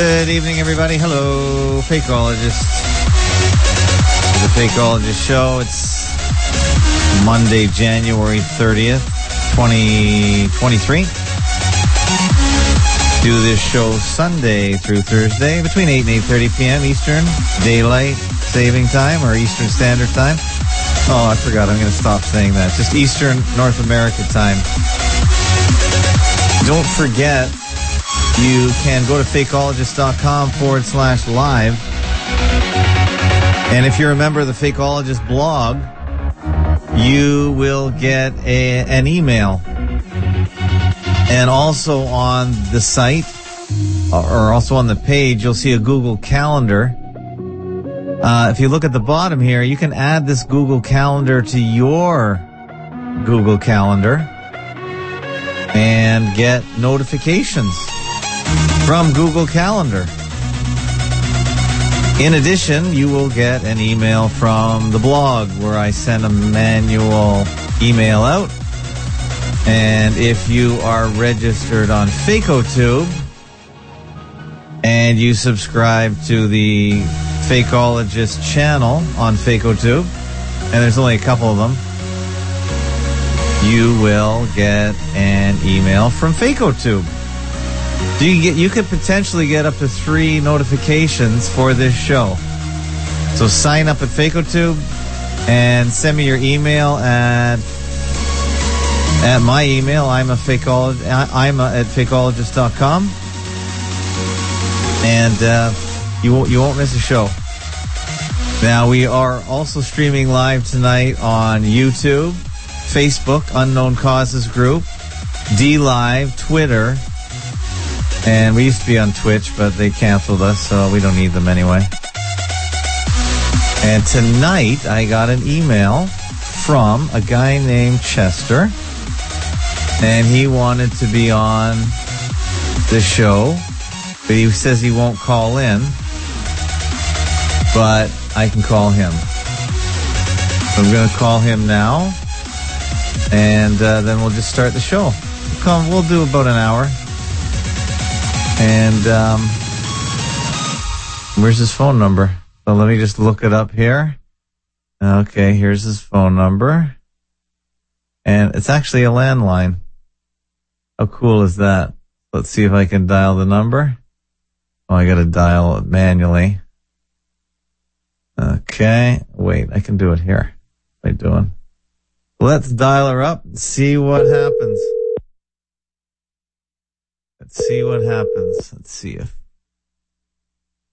Good evening, everybody. Hello, Fakeologist. The Fakeologist Show. It's Monday, January 30th, 2023. Do this show Sunday through Thursday between 8 and 8.30 p.m. Eastern Daylight Saving Time or Eastern Standard Time. Oh, I forgot. I'm going to stop saying that. Just Eastern North America time. Don't forget, you can go to fakeologist.com forward slash live. And if you're a member of the Fakeologist blog, you will get a, an email. And also on the site, or also on the page, you'll see a Google Calendar. Uh, if you look at the bottom here, you can add this Google Calendar to your Google Calendar and get notifications from Google Calendar. In addition, you will get an email from the blog where I send a manual email out. And if you are registered on FakeOTube and you subscribe to the Fakeologist channel on FakeOTube, and there's only a couple of them, you will get an email from FakeOTube. You get you could potentially get up to three notifications for this show. So sign up at FakeOTube and send me your email at at my email. I'm a fakeologist. I'm a, at fakeologist.com, and uh, you won't you won't miss a show. Now we are also streaming live tonight on YouTube, Facebook, Unknown Causes Group, D Live, Twitter, and we used to be on Twitch, but they canceled us, so we don't need them anyway. And tonight I got an email from a guy named Chester, and he wanted to be on the show, but he says he won't call in, but I can call him. I'm going to call him now, and uh, then we'll just start the show. Come, we'll do about an hour. And um, where's his phone number? So let me just look it up here. Okay, here's his phone number. And it's actually a landline. How cool is that? Let's see if I can dial the number. Oh, I gotta dial it manually. Okay, wait, I can do it here. What am I doing? Let's dial her up and see what happens. Let's see what happens. Let's see if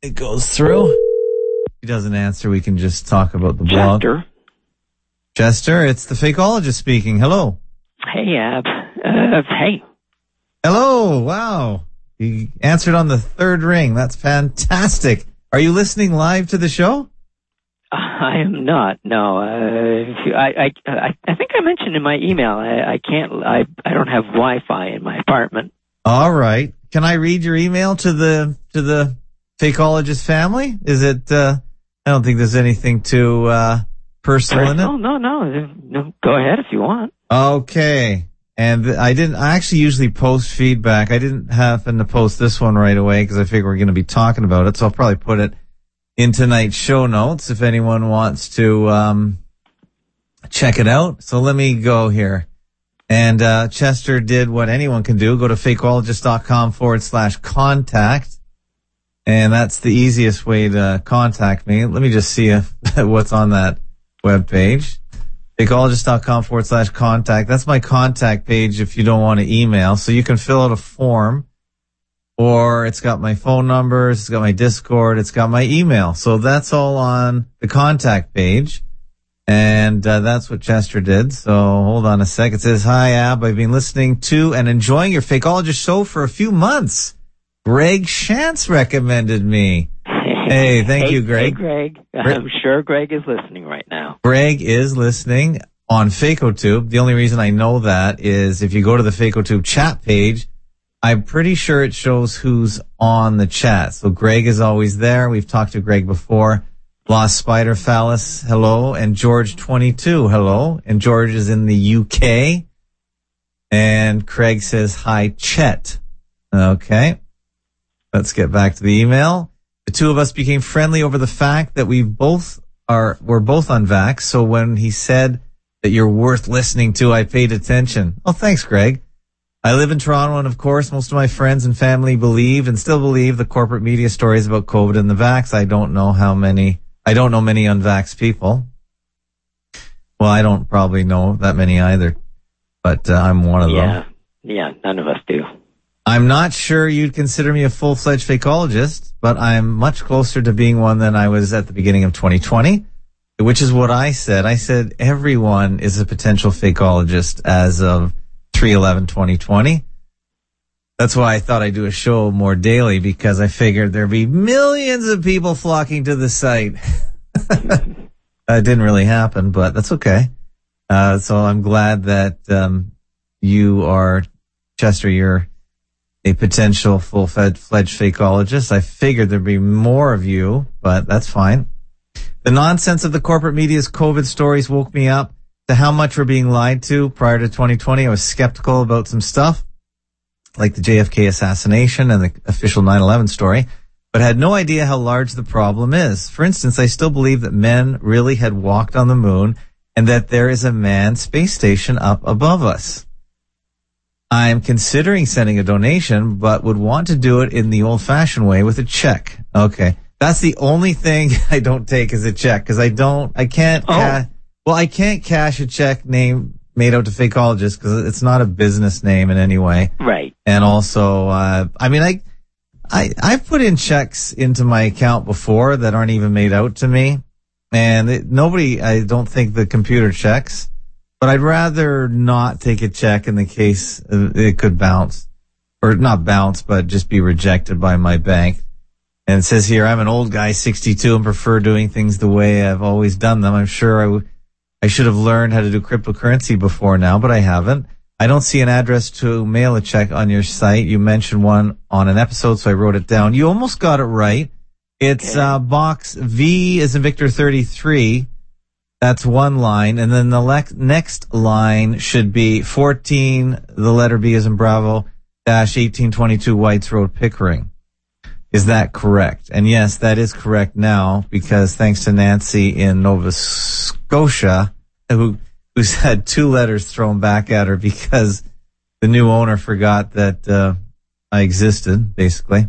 it goes through. If he doesn't answer, we can just talk about the blog. Chester. Chester, it's the fakeologist speaking. Hello. Hey, Ab. Uh, hey. Hello. Wow. You answered on the third ring. That's fantastic. Are you listening live to the show? I am not. No. Uh, I, I, I, I think I mentioned in my email. I, I can't. I, I don't have Wi-Fi in my apartment. All right. Can I read your email to the to the fakeologist family? Is it? Uh, I don't think there's anything too uh, personal, in it. No, no, no, no. Go ahead if you want. Okay. And I didn't, I actually usually post feedback. I didn't happen to post this one right away because I figure we're going to be talking about it. So I'll probably put it in tonight's show notes if anyone wants to, um, check it out. So let me go here. And uh, Chester did what anyone can do. Go to fakeologist.com forward slash contact. And that's the easiest way to contact me. Let me just see if, what's on that web page. Fakeologist.com forward slash contact. That's my contact page if you don't want to email. So you can fill out a form or it's got my phone numbers, it's got my Discord, it's got my email. So that's all on the contact page. And uh, that's what Chester did. So hold on a sec. It says, Hi, Ab. I've been listening to and enjoying your Fakeologist show for a few months. Greg Shantz recommended me. Hey, thank hey, you, Greg. Hey, Greg. I'm sure Greg is listening right now. Greg is listening on FakeOtube. The only reason I know that is if you go to the FakeOtube chat page, I'm pretty sure it shows who's on the chat. So Greg is always there. We've talked to Greg before. Lost Spider Phallus, hello. And George 22, hello. And George is in the UK. And Craig says, hi, Chet. Okay. Let's get back to the email. The two of us became friendly over the fact that we both are, we're both on Vax. So when he said that you're worth listening to, I paid attention. Oh, thanks, Greg. I live in Toronto, and of course, most of my friends and family believe and still believe the corporate media stories about COVID and the vax. I don't know how many I don't know many unvaxxed people. Well, I don't probably know that many either, but uh, I'm one of yeah. them. Yeah, none of us do. I'm not sure you'd consider me a full-fledged fakeologist, but I'm much closer to being one than I was at the beginning of 2020, which is what I said. I said everyone is a potential fakeologist as of 3-11-2020. That's why I thought I'd do a show more daily because I figured there'd be millions of people flocking to the site. that didn't really happen, but that's okay. Uh, so I'm glad that um, you are, Chester, you're a potential full-fledged fakeologist. I figured there'd be more of you, but that's fine. The nonsense of the corporate media's COVID stories woke me up to how much we're being lied to prior to 2020. I was skeptical about some stuff like the JFK assassination and the official 9-11 story, but had no idea how large the problem is. For instance, I still believe that men really had walked on the moon and that there is a manned space station up above us. I'm considering sending a donation, but would want to do it in the old fashioned way with a check. Okay. That's the only thing I don't take as a check because I don't, I can't, oh. ca- well, I can't cash a check name made out to fakeologists because it's not a business name in any way. Right. And also, uh, I mean, I, I, I've put in checks into my account before that aren't even made out to me. And it, nobody, I don't think the computer checks, but I'd rather not take a check in the case it could bounce or not bounce, but just be rejected by my bank. And it says here, I'm an old guy, 62 and prefer doing things the way I've always done them. I'm sure I would, I should have learned how to do cryptocurrency before now, but I haven't. I don't see an address to mail a check on your site. You mentioned one on an episode, so I wrote it down. You almost got it right. It's okay. uh, box V is in Victor 33. That's one line. And then the le- next line should be 14, the letter B is in Bravo, dash 1822 Whites Road, Pickering. Is that correct? And yes, that is correct now because thanks to Nancy in Nova Scotia, who who's had two letters thrown back at her because the new owner forgot that uh, I existed, basically.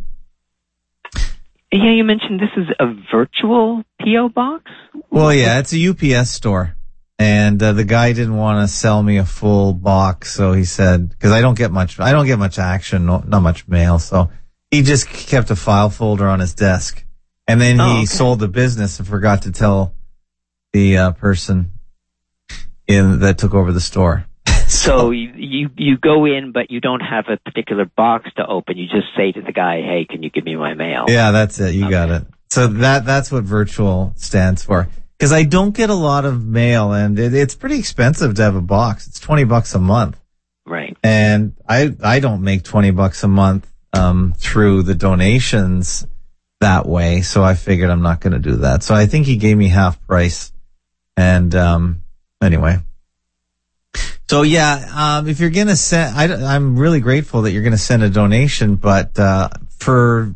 Yeah, you mentioned this is a virtual PO box. Well, yeah, it's a UPS store, and uh, the guy didn't want to sell me a full box, so he said because I don't get much, I don't get much action, no, not much mail, so he just kept a file folder on his desk, and then Oh, he okay. sold the business and forgot to tell the uh, person in that took over the store. So you, you you go in, but you don't have a particular box to open. You just say to the guy, "Hey, can you give me my mail?" Yeah, that's it. You got it. So that that's what virtual stands for. Because I don't get a lot of mail, and it, it's pretty expensive to have a box. It's twenty bucks a month, Right. and I I don't make twenty bucks a month um, through the donations that way. So I figured I'm not going to do that. So I think he gave me half price, and um, anyway. So yeah, um, if you're gonna send, I, am really grateful that you're gonna send a donation, but uh, for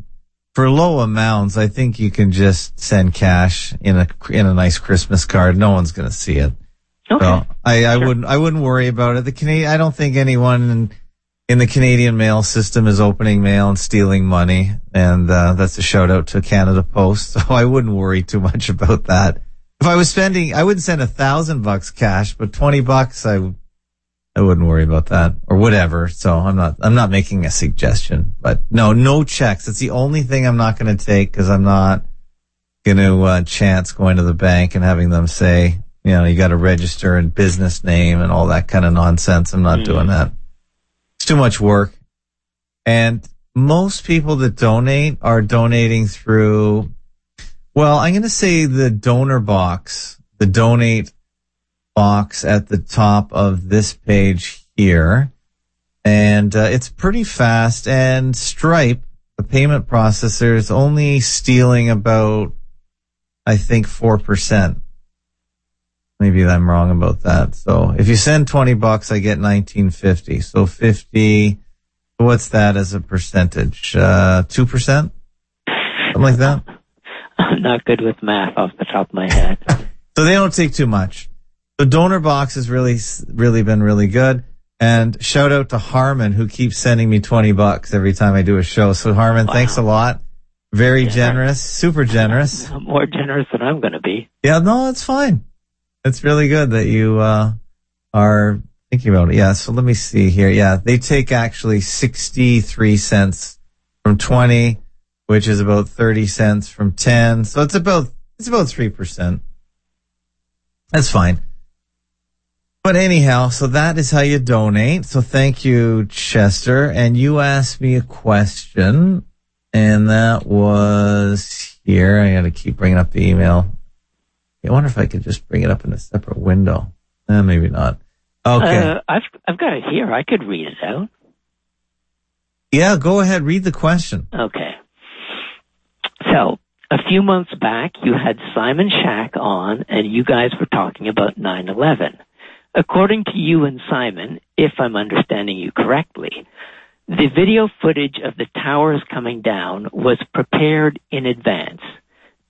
for low amounts, I think you can just send cash in a in a nice Christmas card. No one's gonna see it. Okay. So I, I Sure. wouldn't I wouldn't worry about it. The Canadian I don't think anyone in, the Canadian mail system is opening mail and stealing money, and uh, that's a shout out to Canada Post. So I wouldn't worry too much about that. If I was spending, I wouldn't send a thousand bucks cash, but twenty bucks, I I wouldn't worry about that or whatever. So I'm not I'm not making a suggestion, but no, no checks. It's the only thing I'm not going to take because I'm not going to uh, chance going to the bank and having them say, you know, you got to register and business name and all that kind of nonsense. I'm not Mm. doing that. It's too much work. And most people that donate are donating through, well, I'm going to say the donor box, the donate box at the top of this page here. And uh, it's pretty fast. And Stripe, the payment processor, is only stealing about, I think, 4%. Maybe I'm wrong about that. So if you send 20 bucks, I get 1950. So 50, what's that as a percentage? Uh, 2%? Something like that? I'm not good with math off the top of my head. So they don't take too much. The donor box has really, really been really good. And shout out to Harmon who keeps sending me 20 bucks every time I do a show. So Harmon, Wow. thanks a lot. Very Yeah. generous, super generous. More generous than I'm going to be. Yeah, no, it's fine. It's really good that you, uh, are thinking about it. Yeah. So let me see here. Yeah. They take actually 63 cents from 20, which is about 30 cents from 10. So it's about, it's about 3%. That's fine. But anyhow, so that is how you donate. So thank you, Chester. And you asked me a question and that was here. I got to keep bringing up the email. I wonder if I could just bring it up in a separate window. Eh, maybe not. Okay. Uh, I've I've got it here. I could read it out. yeah, go ahead. Read the question. Okay. So a few months back, you had Simon Shack on, and you guys were talking about 9/11. According to you and Simon, if I'm understanding you correctly, the video footage of the towers coming down was prepared in advance,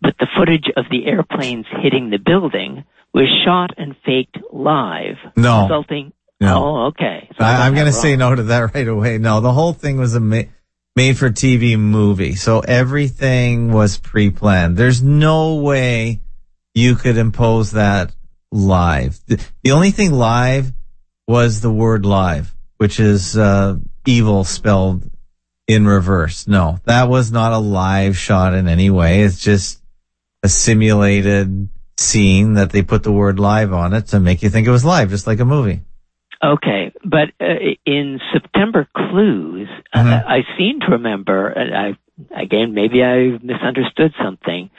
but the footage of the airplanes hitting the building was shot and faked live, No. resulting. No. Oh, okay. So I I'm going to say no to that right away. No, the whole thing was a ma- made for TV movie. So everything was pre-planned. There's no way you could impose that live. The, the only thing live was the word live, which is, uh, evil spelled in reverse. No, that was not a live shot in any way. It's just a simulated scene that they put the word live on it to make you think it was live, just like a movie. Okay, but uh, in September Clues, Mhm. uh, I seem to remember, and I again maybe I misunderstood something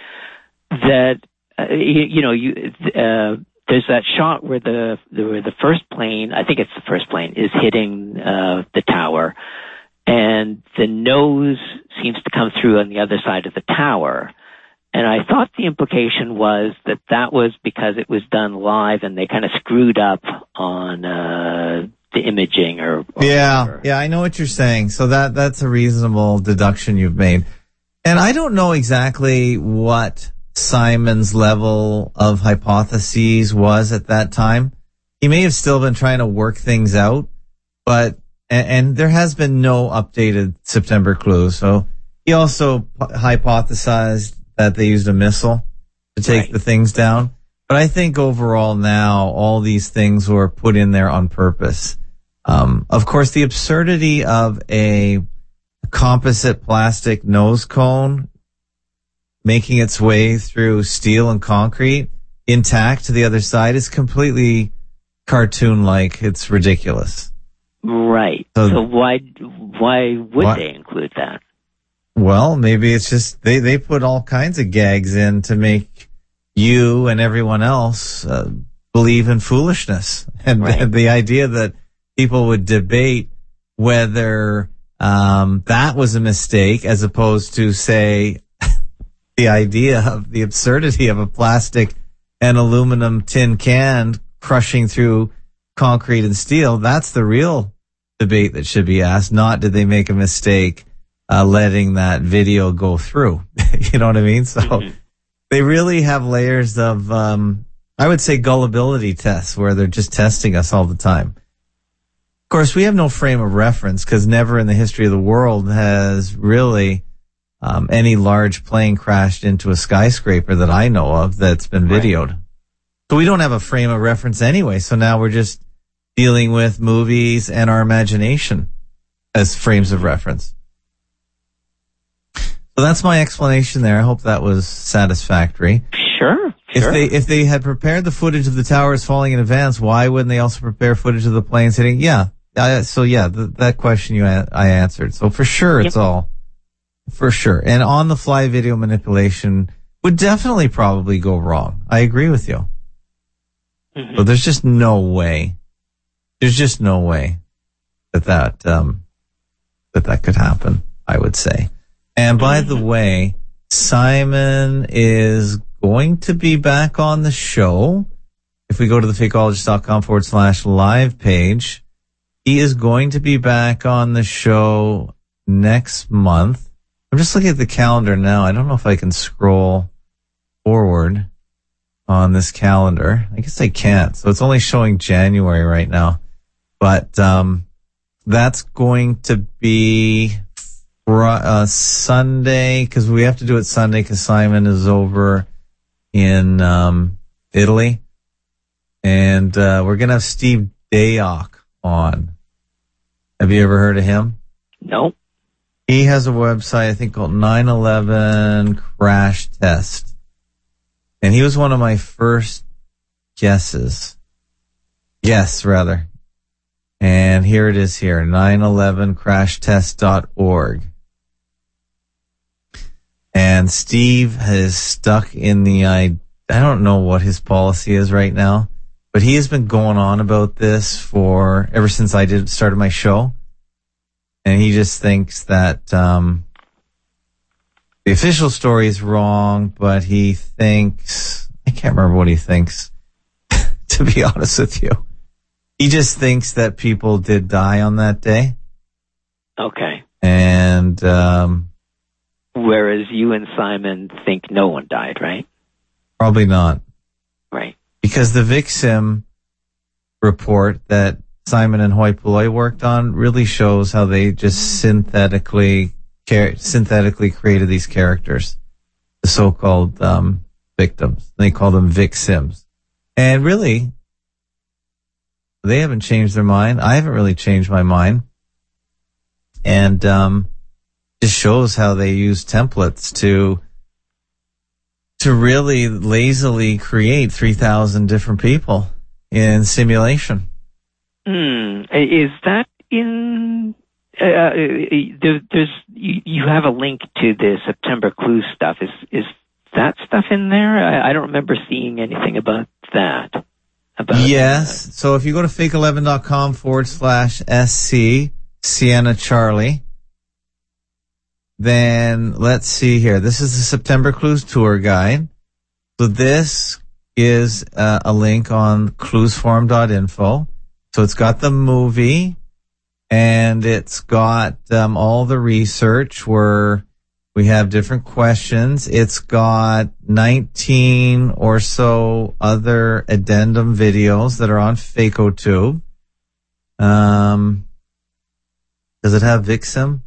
that uh, you, you know you uh, there's that shot where the, the where the first plane, I think it's the first plane, is hitting uh, the tower, and the nose seems to come through on the other side of the tower. And I thought the implication was that that was because it was done live and they kind of screwed up on uh, the imaging or, or Yeah, whatever. yeah, I know what you're saying. So that that's a reasonable deduction you've made. And I don't know exactly what Simon's level of hypotheses was at that time. He may have still been trying to work things out, but and, and there has been no updated September clue. So he also p- hypothesized that they used a missile to take Right. the things down. But I think overall now all these things were put in there on purpose. Um, of course, the absurdity of a composite plastic nose cone making its way through steel and concrete intact to the other side is completely cartoon like. It's ridiculous. Right. So- So, why why would they include that? Well, maybe it's just they, they put all kinds of gags in to make you and everyone else uh, believe in foolishness. And Right. the idea that people would debate whether um, that was a mistake as opposed to say the idea of the absurdity of a plastic and aluminum tin can crushing through concrete and steel. That's the real debate that should be asked. Not did they make a mistake uh, letting that video go through? you know what I mean? So Mhm. they really have layers of um, I would say gullibility tests where they're just testing us all the time. Of course, we have no frame of reference because never in the history of the world has really um, any large plane crashed into a skyscraper that I know of that's been videoed. Right. So we don't have a frame of reference anyway. So now we're just dealing with movies and our imagination as frames of reference. So that's my explanation there. I hope that was satisfactory. Sure. If they if they had prepared the footage of the towers falling in advance, why wouldn't they also prepare footage of the planes hitting? Yeah. Uh, so yeah, th- that question you a- I answered. So for sure, it's yep. all for sure. And on the fly video manipulation would definitely probably go wrong. I agree with you. Mm-hmm. But there's just no way. There's just no way that that um, that that could happen. I would say. And by the mm-hmm. way, Simon is going to be back on the show. If we go to the fakeologist.com forward slash live page, he is going to be back on the show next month. I'm just looking at the calendar now. I don't know if I can scroll forward on this calendar. I guess I can't. So it's only showing January right now. But um, that's going to be uh, Sunday because we have to do it Sunday because Simon is over in um, Italy, and uh, we're gonna have Steve De'ak on. Have you ever heard of him? No. He has a website I think called 9/11 Crash Test, and he was one of my first guesses. Yes, rather. And here it is here, 911crashtest.org. And Steve has stuck in the, I, I don't know what his policy is right now, but he has been going on about this for ever since I did started my show. And he just thinks that, um, the official story is wrong, but he thinks, I can't remember what he thinks, to be honest with you. He just thinks that people did die on that day. Okay. And, um, Whereas you and Simon think no one died, right? Probably not. Right. Because the Vicsim report that Simon and Hoi Polloi worked on really shows how they just synthetically synthetically created these characters, the so-called um, victims. They call them Vicsims. And really, they haven't changed their mind. I haven't really changed my mind. And um, just shows how they use templates to to really lazily create 3,000 different people in simulation. Mm. Is that in? Uh, uh there, there's you, you, have a link to the September Clue stuff. Is is that stuff in there? I, I don't remember seeing anything about that. About yes. That. So if you go to fake11.com forward slash SC Sienna Charlie, then let's see here. This is the September Clues tour guide. So this is uh, a link on cluesforum.info. So it's got the movie and it's got um, all the research where we have different questions. It's got 19 or so other addendum videos that are on FakeOTube. Um, does it have Vicsim?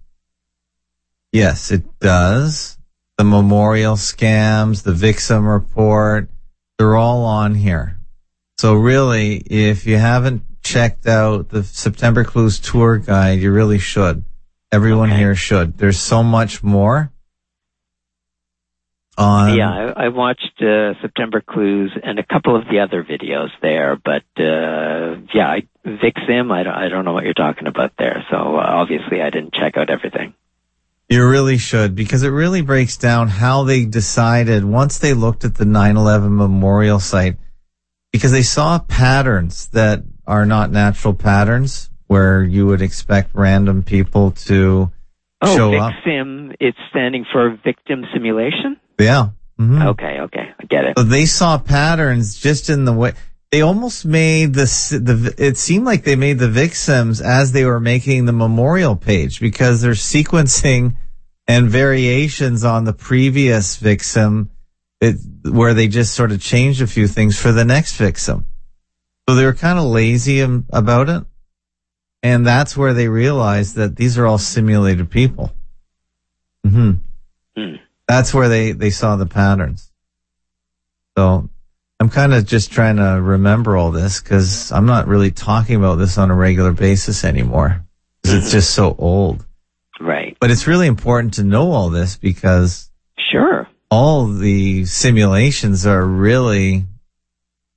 Yes, it does. The memorial scams, the Vicsim report, they're all on here. So really, if you haven't checked out the September Clues tour guide, you really should. Everyone okay. here should. There's so much more. On yeah, I, I watched uh, September Clues and a couple of the other videos there, but uh, yeah, I, Vicsim, I don't, I don't know what you're talking about there. So uh, obviously, I didn't check out everything. You really should because it really breaks down how they decided once they looked at the 9/11 memorial site because they saw patterns that are not natural patterns where you would expect random people to oh, show up. it's standing for victim simulation? Yeah. Mm-hmm. Okay, okay. I get it. So they saw patterns just in the way they almost made the the it seemed like they made the Vicsims as they were making the memorial page because they're sequencing and variations on the previous Vicsim it, where they just sort of changed a few things for the next victim. So they were kind of lazy about it. And that's where they realized that these are all simulated people. hmm Mm. That's where they, they saw the patterns. So I'm kind of just trying to remember all this because I'm not really talking about this on a regular basis anymore because it's just so old. Right. But it's really important to know all this because sure, all the simulations are really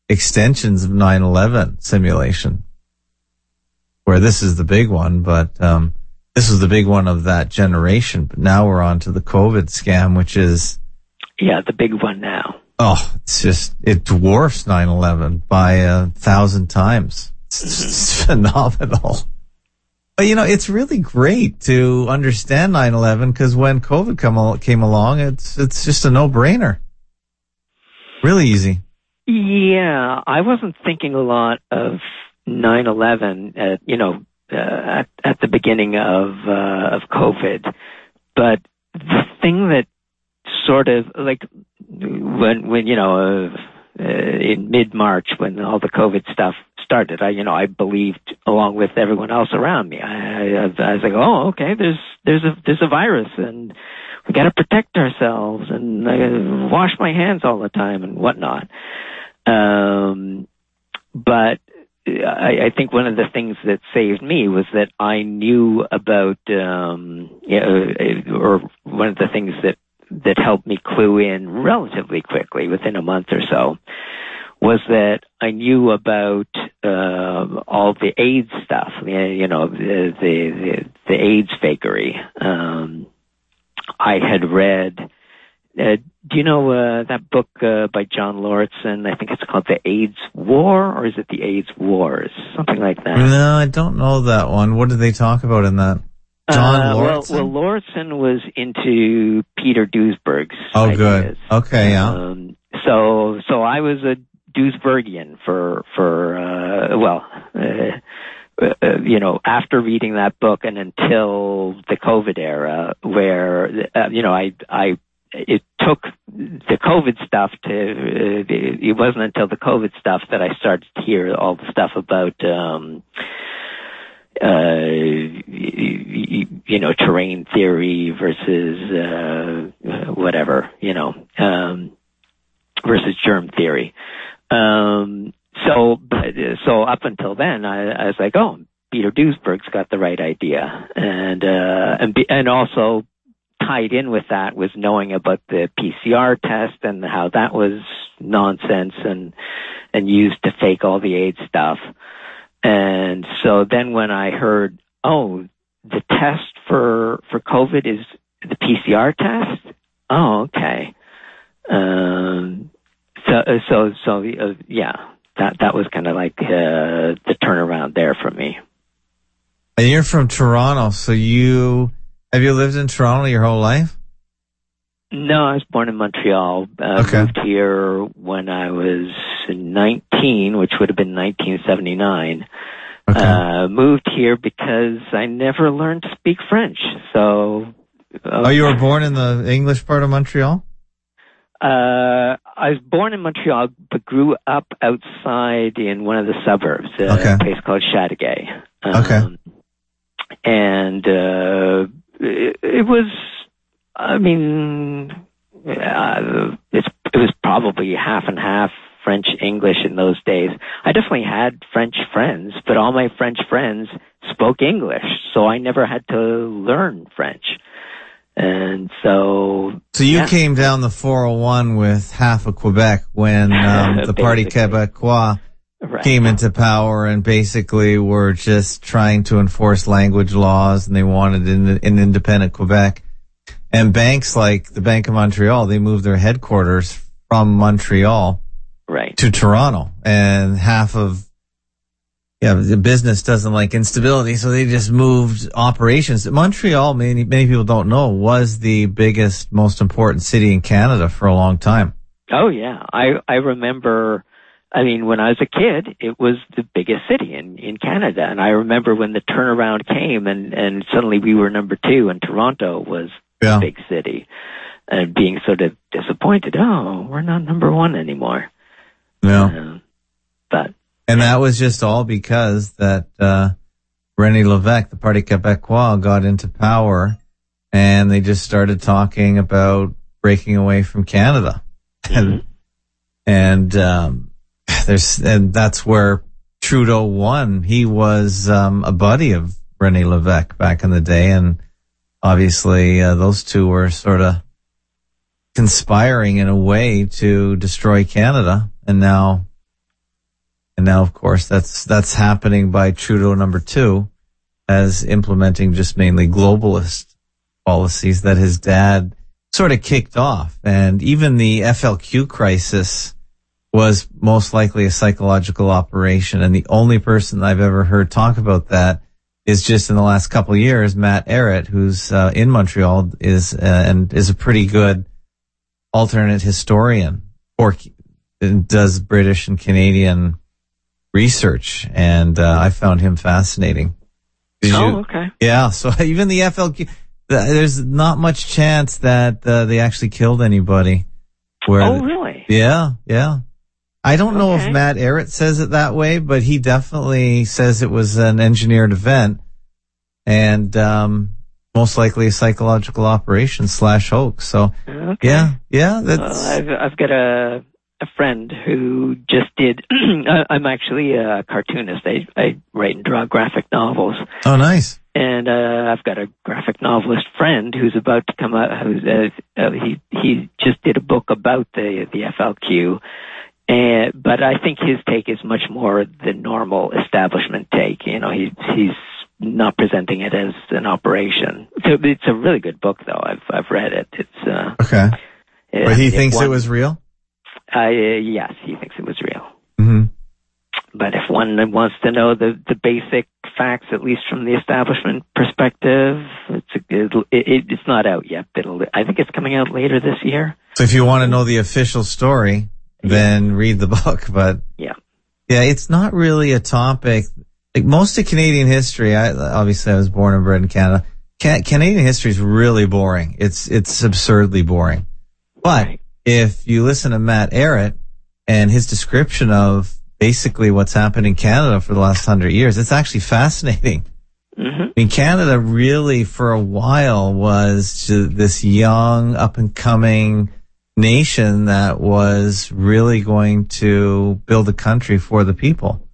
extensions of 9/11 simulation. Where this is the big one, but um, this was the big one of that generation. But now we're on to the COVID scam, which is yeah, the big one now. Oh, it's just it dwarfs 9/11 by a thousand times. It's, phenomenal. But you know, it's really great to understand 9/11 because when COVID come, came along, it's it's just a no-brainer. Really easy. Yeah, I wasn't thinking a lot of 9/11. Uh, you know, uh, at at the beginning of uh, of COVID, but the thing that sort of like when when you know uh, uh, in mid March when all the COVID stuff started. I, you know, I believed along with everyone else around me. I, I, I was like, oh, okay, there's there's a there's a virus, and we got to protect ourselves, and I wash my hands all the time and whatnot. Um, but I, I think one of the things that saved me was that I knew about, um, you know, or one of the things that that helped me clue in relatively quickly within a month or so was that I knew about uh, all the AIDS stuff, you know, the the, the AIDS fakery. Um, I had read. Uh, do you know uh, that book uh, by John Lauritsen? I think it's called The AIDS War, or is it The AIDS Wars? Something like that. No, I don't know that one. What did they talk about in that? John uh, Lauritsen? Well, well, Lauritsen was into Peter Duesberg's. Oh, ideas. good. Okay, yeah. Um, so, so I was a Duesbergian for for uh, well, uh, uh, you know, after reading that book and until the COVID era, where uh, you know, I I it took the COVID stuff to. Uh, it wasn't until the COVID stuff that I started to hear all the stuff about. Um, you know, terrain theory versus uh, whatever, you know, um, versus germ theory. Um, so, so up until then, I, I was like, oh, Peter Duesberg's got the right idea, and uh, and be, and also tied in with that was knowing about the PCR test and how that was nonsense and and used to fake all the AIDS stuff. And so then when I heard, oh, the test for for COVID is the PCR test. Oh, okay. Um, so uh, so so uh, yeah, that that was kind of like uh, the turnaround there for me. And you're from Toronto, so you have you lived in Toronto your whole life? No, I was born in Montreal. Uh, okay. Moved here when I was 19, which would have been 1979. Okay. Uh, moved here because I never learned to speak French. So. Uh, oh, you were born in the English part of Montreal? Uh, I was born in Montreal, but grew up outside in one of the suburbs, uh, okay. a place called Chateauguay. Um, okay. And uh, it, it was, I mean, uh, it's, it was probably half and half French English in those days. I definitely had French friends, but all my French friends spoke English, so I never had to learn French. And so. So you yeah. came down the 401 with half of Quebec when um, the Parti Québécois right. came into power and basically were just trying to enforce language laws and they wanted an, an independent Quebec. And banks like the Bank of Montreal, they moved their headquarters from Montreal right. to Toronto and half of yeah, the business doesn't like instability, so they just moved operations. Montreal, many many people don't know, was the biggest, most important city in Canada for a long time. Oh yeah, I I remember. I mean, when I was a kid, it was the biggest city in in Canada, and I remember when the turnaround came, and and suddenly we were number two, and Toronto was yeah. the big city. and being sort of disappointed. Oh, we're not number one anymore. No. Um, but And that was just all because that uh, René Lévesque, the Parti Québécois, got into power, and they just started talking about breaking away from Canada, and and um, there's and that's where Trudeau won. He was um, a buddy of René Lévesque back in the day, and obviously uh, those two were sort of conspiring in a way to destroy Canada, and now and now, of course, that's that's happening by Trudeau number two, as implementing just mainly globalist policies that his dad sort of kicked off. And even the FLQ crisis was most likely a psychological operation. And the only person I've ever heard talk about that is just in the last couple years, Matt Ehret, who's uh, in Montreal, is uh, and is a pretty good alternate historian or does British and Canadian research, and uh, I found him fascinating. Did oh, you- okay. yeah. So even the FLQ, there's not much chance that uh, they actually killed anybody. Where Oh, really? yeah, yeah. I don't know if Matt Ehret says it that way, but he definitely says it was an engineered event and um, most likely a psychological operation slash hoax. So Okay. yeah, yeah, Well, that's I've I've got a a friend who just did. I- I'm actually a cartoonist. I I write and draw graphic novels, oh nice. and uh, I've got a graphic novelist friend who's about to come out. Who's uh, uh, he he just did a book about the the FLQ. And, but I think his take is much more the normal establishment take. You know, he's he's not presenting it as an operation. So it's a really good book, though. I've I've read it. It's uh, Okay, but he thinks it won- was real. Uh, yes, he thinks it was real. hmm But if one wants to know the, the basic facts, at least from the establishment perspective, it's a, it, it, it's not out yet. But it'll, I think it's coming out later this year. So if you want to know the official story, then read the book. But Yeah. yeah, it's not really a topic. Like most of Canadian history, I obviously I was born and bred in Canada. Ca- Canadian history is really boring. It's it's absurdly boring. But Right. If you listen to Matt Ehret and his description of basically what's happened in Canada for the last hundred years, it's actually fascinating. hmm I mean, Canada really for a while was this young, up and coming nation that was really going to build a country for the people.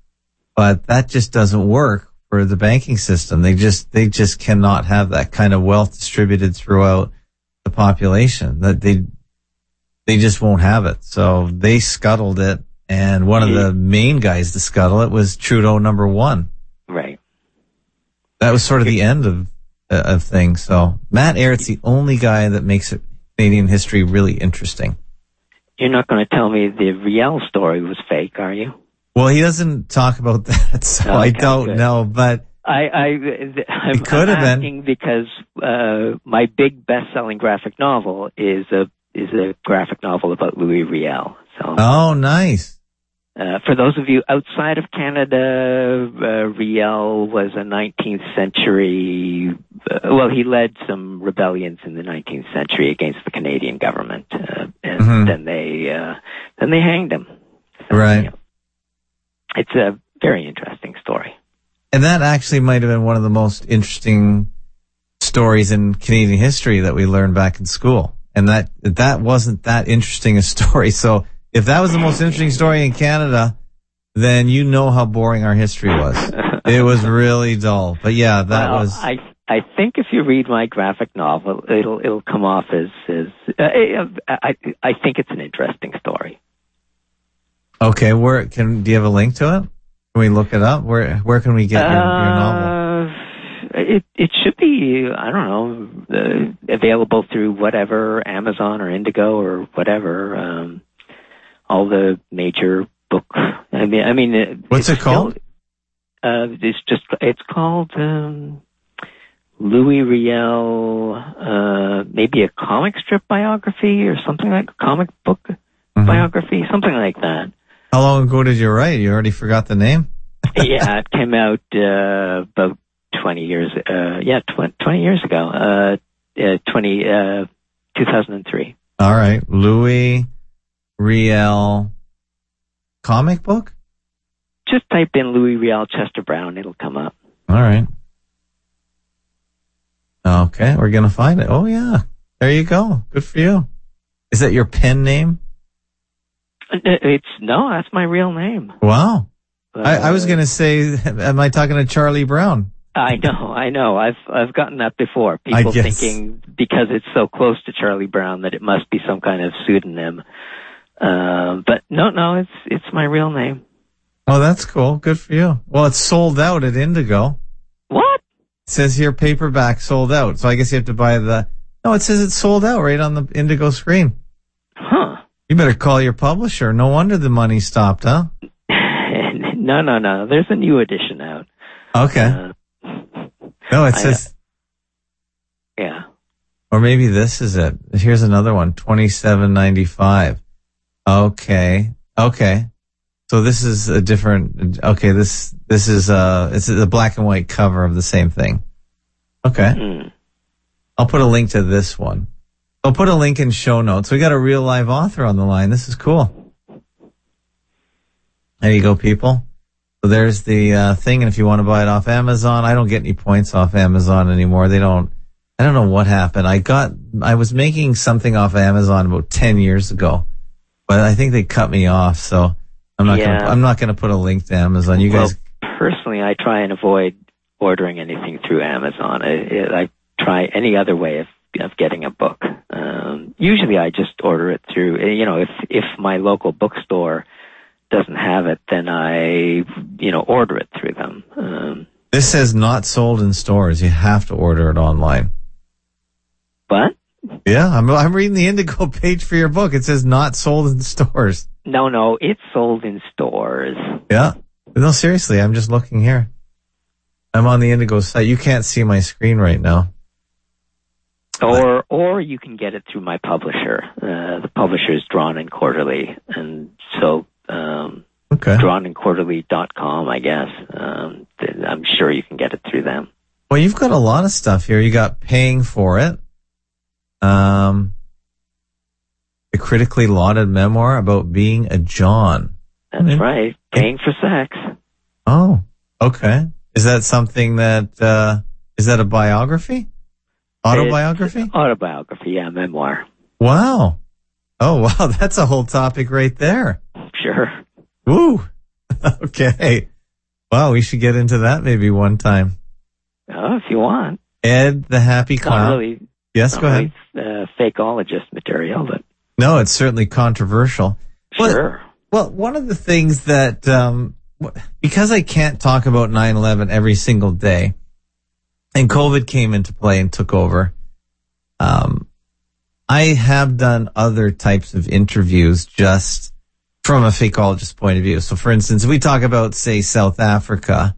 But that just doesn't work for the banking system. They just, they just cannot have that kind of wealth distributed throughout the population that they, they just won't have it. So they scuttled it. And one of the main guys to scuttle it was Trudeau number one Right. that was sort of the end of uh, of things. So Matt Ehret's the only guy that makes it Canadian history really interesting. You're not going to tell me the Riel story was fake, are you? Well, he doesn't talk about that, so I don't good. know. But I, I, I'm, It could have been. because uh, my big best-selling graphic novel is a is a graphic novel about Louis Riel. So oh, nice. Uh, for those of you outside of Canada, uh, Riel was a 19th century. Uh, well, he led some rebellions in the 19th century against the Canadian government, uh, and Mhm. then they uh, then they hanged him. So, Right. you know, it's a very interesting story. And that actually might have been one of the most interesting stories in Canadian history that we learned back in school. And that that wasn't that interesting a story. So if that was the most interesting story in Canada, then you know how boring our history was. It was really dull. But yeah, that well, was I I think if you read my graphic novel, it'll it'll come off as as uh, I I think it's an interesting story. Okay, where can do you have a link to it? Can we look it up? Where where can we get your, your novel? It it should be I don't know uh, available through whatever Amazon or Indigo or whatever. Um, all the major book. I mean, I mean, it, What's it called? still- uh, it's just it's called um, Louis Riel. Uh, maybe a comic strip biography or something like a comic book Mhm. biography, something like that. How long ago did you write? You already forgot the name. yeah, it came out uh, about 20 years. Uh, yeah, tw- 20 years ago. Uh, uh, 20. Uh, 2003. All right. Louis Riel comic book? Just type in Louis Riel Chester Brown. It'll come up. All right. Okay. We're going to find it. Oh, yeah. There you go. Good for you. Is that your pen name? Uh, It's no, that's my real name. Wow. I, I was going to say, am I talking to Charlie Brown? I know, I know. I've I've gotten that before. People thinking because it's so close to Charlie Brown that it must be some kind of pseudonym. Um, but no, no, it's it's my real name. Oh, that's cool. Good for you. Well, it's sold out at Indigo. What? It says here paperback sold out. So I guess you have to buy the, no, it says it's sold out right on the Indigo screen. Huh? You better call your publisher. No wonder the money stopped, huh? no, no, no. There's a new edition out. Okay. Uh, No, it says, yeah. or maybe this is it. Here's another one, twenty-seven ninety-five. Okay. Okay. So this is a different, okay, this, this is, uh, it's a black and white cover of the same thing. Okay. Hmm. I'll put a link to this one. I'll put a link in show notes. We got a real live author on the line. This is cool. There you go, people. So there's the uh, thing, and if you want to buy it off Amazon, I don't get any points off Amazon anymore. They don't. I don't know what happened. I got. I was making something off Amazon about ten years ago, but I think they cut me off. So I'm not. Yeah. Gonna, I'm not going to put a link to Amazon. You guys. Personally, I try and avoid ordering anything through Amazon. I, I try any other way of of getting a book. Um, usually, I just order it through. You know, if if my local bookstore doesn't have it, then I you know order it through them. Um, this says not sold in stores. You have to order it online. but Yeah, I'm I'm reading the Indigo page for your book. It says not sold in stores. no, no, it's sold in stores. Yeah. No, seriously, I'm just looking here. I'm on the Indigo site. You can't see my screen right now. Or or you can get it through my publisher. Uh, the publisher is Drawn and Quarterly, and so um, Okay. drawnandquarterly.com, I guess. Um, I'm sure you can get it through them. Well, you've got a lot of stuff here. You got paying for it. Um, a critically lauded memoir about being a John. That's right. Paying for sex. Oh, okay. Is that something that, uh, is that a biography? Autobiography? It's autobiography, yeah, memoir. Wow. Oh, wow. That's a whole topic right there. Sure. Woo. okay. Wow. We should get into that maybe one time. Oh, if you want. Ed the Happy Clown. really, yes, go ahead. really uh, fakeologist material, but No, it's certainly controversial. Well, sure. Well, one of the things that, um, because I can't talk about 9-11 every single day, and COVID came into play and took over, um, I have done other types of interviews just from a fakeologist point of view. So for instance, we talk about, say, South Africa,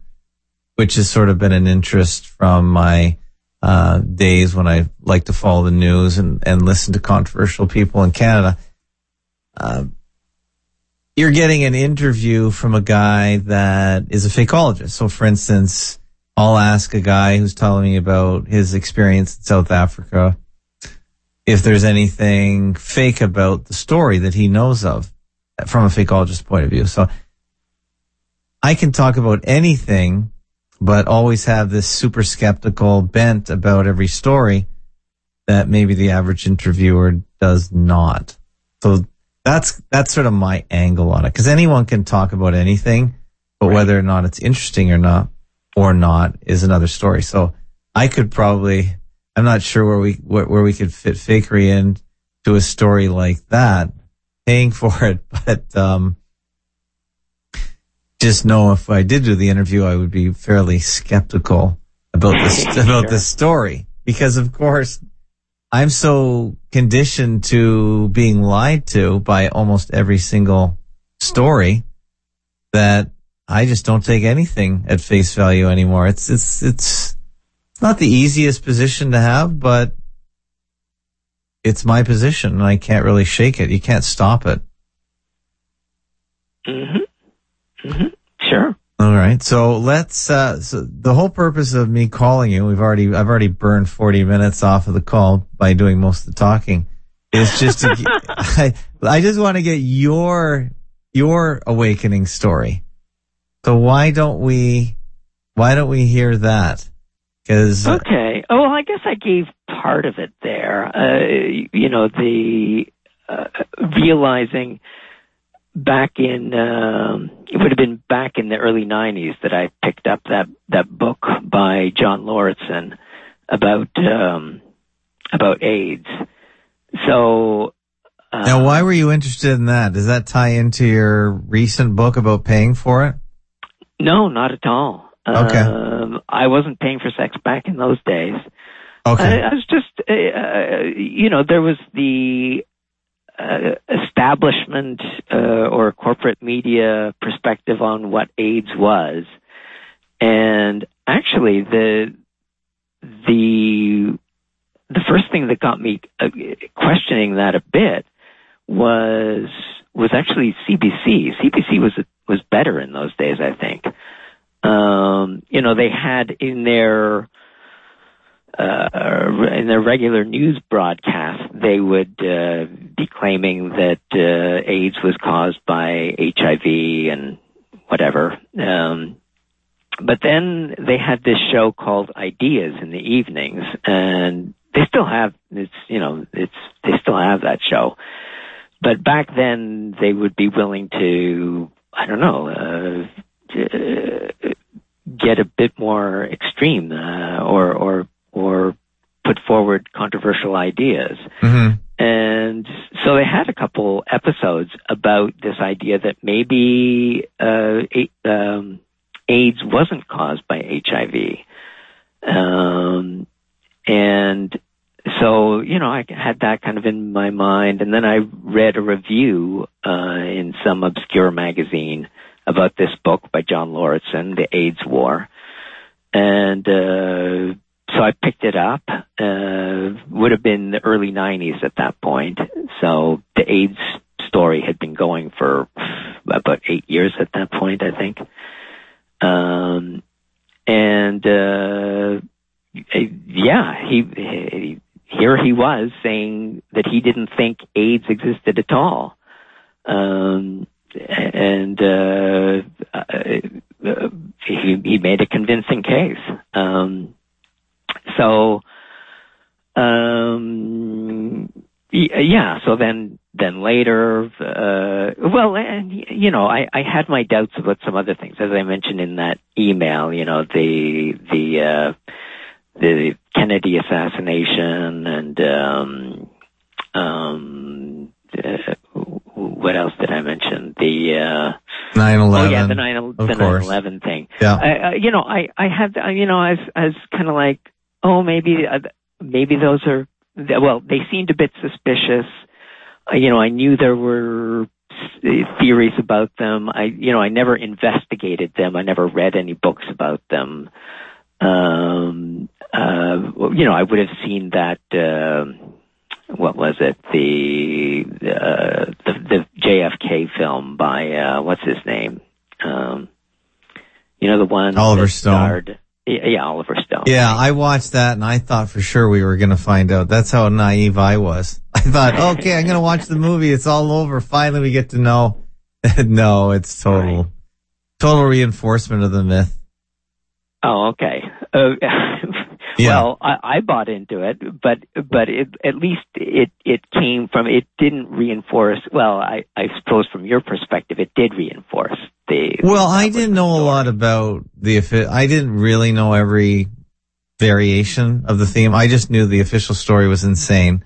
which has sort of been an interest from my uh, days when I like to follow the news and, and listen to controversial people in Canada. Uh, you're getting an interview from a guy that is a fakeologist. So for instance, I'll ask a guy who's telling me about his experience in South Africa if there's anything fake about the story that he knows of from a fakeologist point of view. So I can talk about anything, but always have this super skeptical bent about every story that maybe the average interviewer does not. So that's, that's sort of my angle on it. Cause anyone can talk about anything, but whether or not it's interesting or not, or not is another story. So I could probably, I'm not sure where we, where, where we could fit fakery in to a story like that, paying for it, but, um, just know if I did do the interview, I would be fairly skeptical about this, about Sure. this story because of course I'm so conditioned to being lied to by almost every single story that I just don't take anything at face value anymore. It's, it's, it's, it's not the easiest position to have, but it's my position and I can't really shake it. You can't stop it. Mm-hmm. Mm-hmm. Sure. All right. So let's, uh, so the whole purpose of me calling you, we've already, I've already burned 40 minutes off of the call by doing most of the talking. It's just, to. I just want to get your, your awakening story. So why don't we, why don't we hear that? Cause. Okay. Oh, well, I guess I gave part of it there. Uh, you know, the, uh, realizing back in, um, it would have been back in the early 90s that I picked up that, that book by John Lauritsen about, um, about AIDS. So, uh, now, why were you interested in that? Does that tie into your recent book about paying for it? No, not at all. Okay. Um, I wasn't paying for sex back in those days. Okay. I, I was just, uh, uh you know, there was the uh, establishment uh, or corporate media perspective on what AIDS was, and actually the the the first thing that got me uh, questioning that a bit was was actually CBC. CBC was was better in those days, I think. Um, you know, they had in their uh, in their regular news broadcast, they would uh, be claiming that uh, AIDS was caused by HIV and whatever. Um, but then they had this show called Ideas in the evenings, and they still have it's you know it's they still have that show. But back then, they would be willing to I don't know uh, get a bit more extreme uh, or or or put forward controversial ideas. Mm-hmm. And so they had a couple episodes about this idea that maybe uh, um, AIDS wasn't caused by HIV. Um, and so, you know, I had that kind of in my mind. And then I read a review uh, in some obscure magazine about this book by John Lauritsen, The AIDS War. And uh, so I picked it up. Uh, would have been the early 90s at that point. So the AIDS story had been going for about eight years at that point, I think. Um, and uh, yeah, he, he here he was saying that he didn't think AIDS existed at all. Um, and uh, uh, he, he made a convincing case. Um, so, um, yeah. So then, then later, uh, well, and you know, I, I had my doubts about some other things, as I mentioned in that email. You know, the the uh, the Kennedy assassination and um, um, uh, what else did I mention? The uh, 9/11. Oh yeah, the 9 the 9/11 thing. Yeah. I, uh, you know, I I had you know, I was, I was kind of like oh, maybe, uh, maybe those are, well, they seemed a bit suspicious. Uh, you know, I knew there were theories about them. I, you know, I never investigated them. I never read any books about them. Um, uh, you know, I would have seen that, uh, what was it? The, uh, the, the JFK film by, uh, what's his name? Um, you know, the one Oliver Stone. Starred, yeah, Oliver Stone. Yeah, I watched that and I thought for sure we were going to find out. That's how naive I was. I thought, okay, I'm going to watch the movie. It's all over. Finally, we get to know. no, it's total, right. total reinforcement of the myth. Oh, okay. Uh, yeah. Well, I, I bought into it, but but it, at least it it came from it didn't reinforce. Well, I I suppose from your perspective, it did reinforce the. Well, I didn't know story. a lot about the. I didn't really know every variation of the theme. I just knew the official story was insane.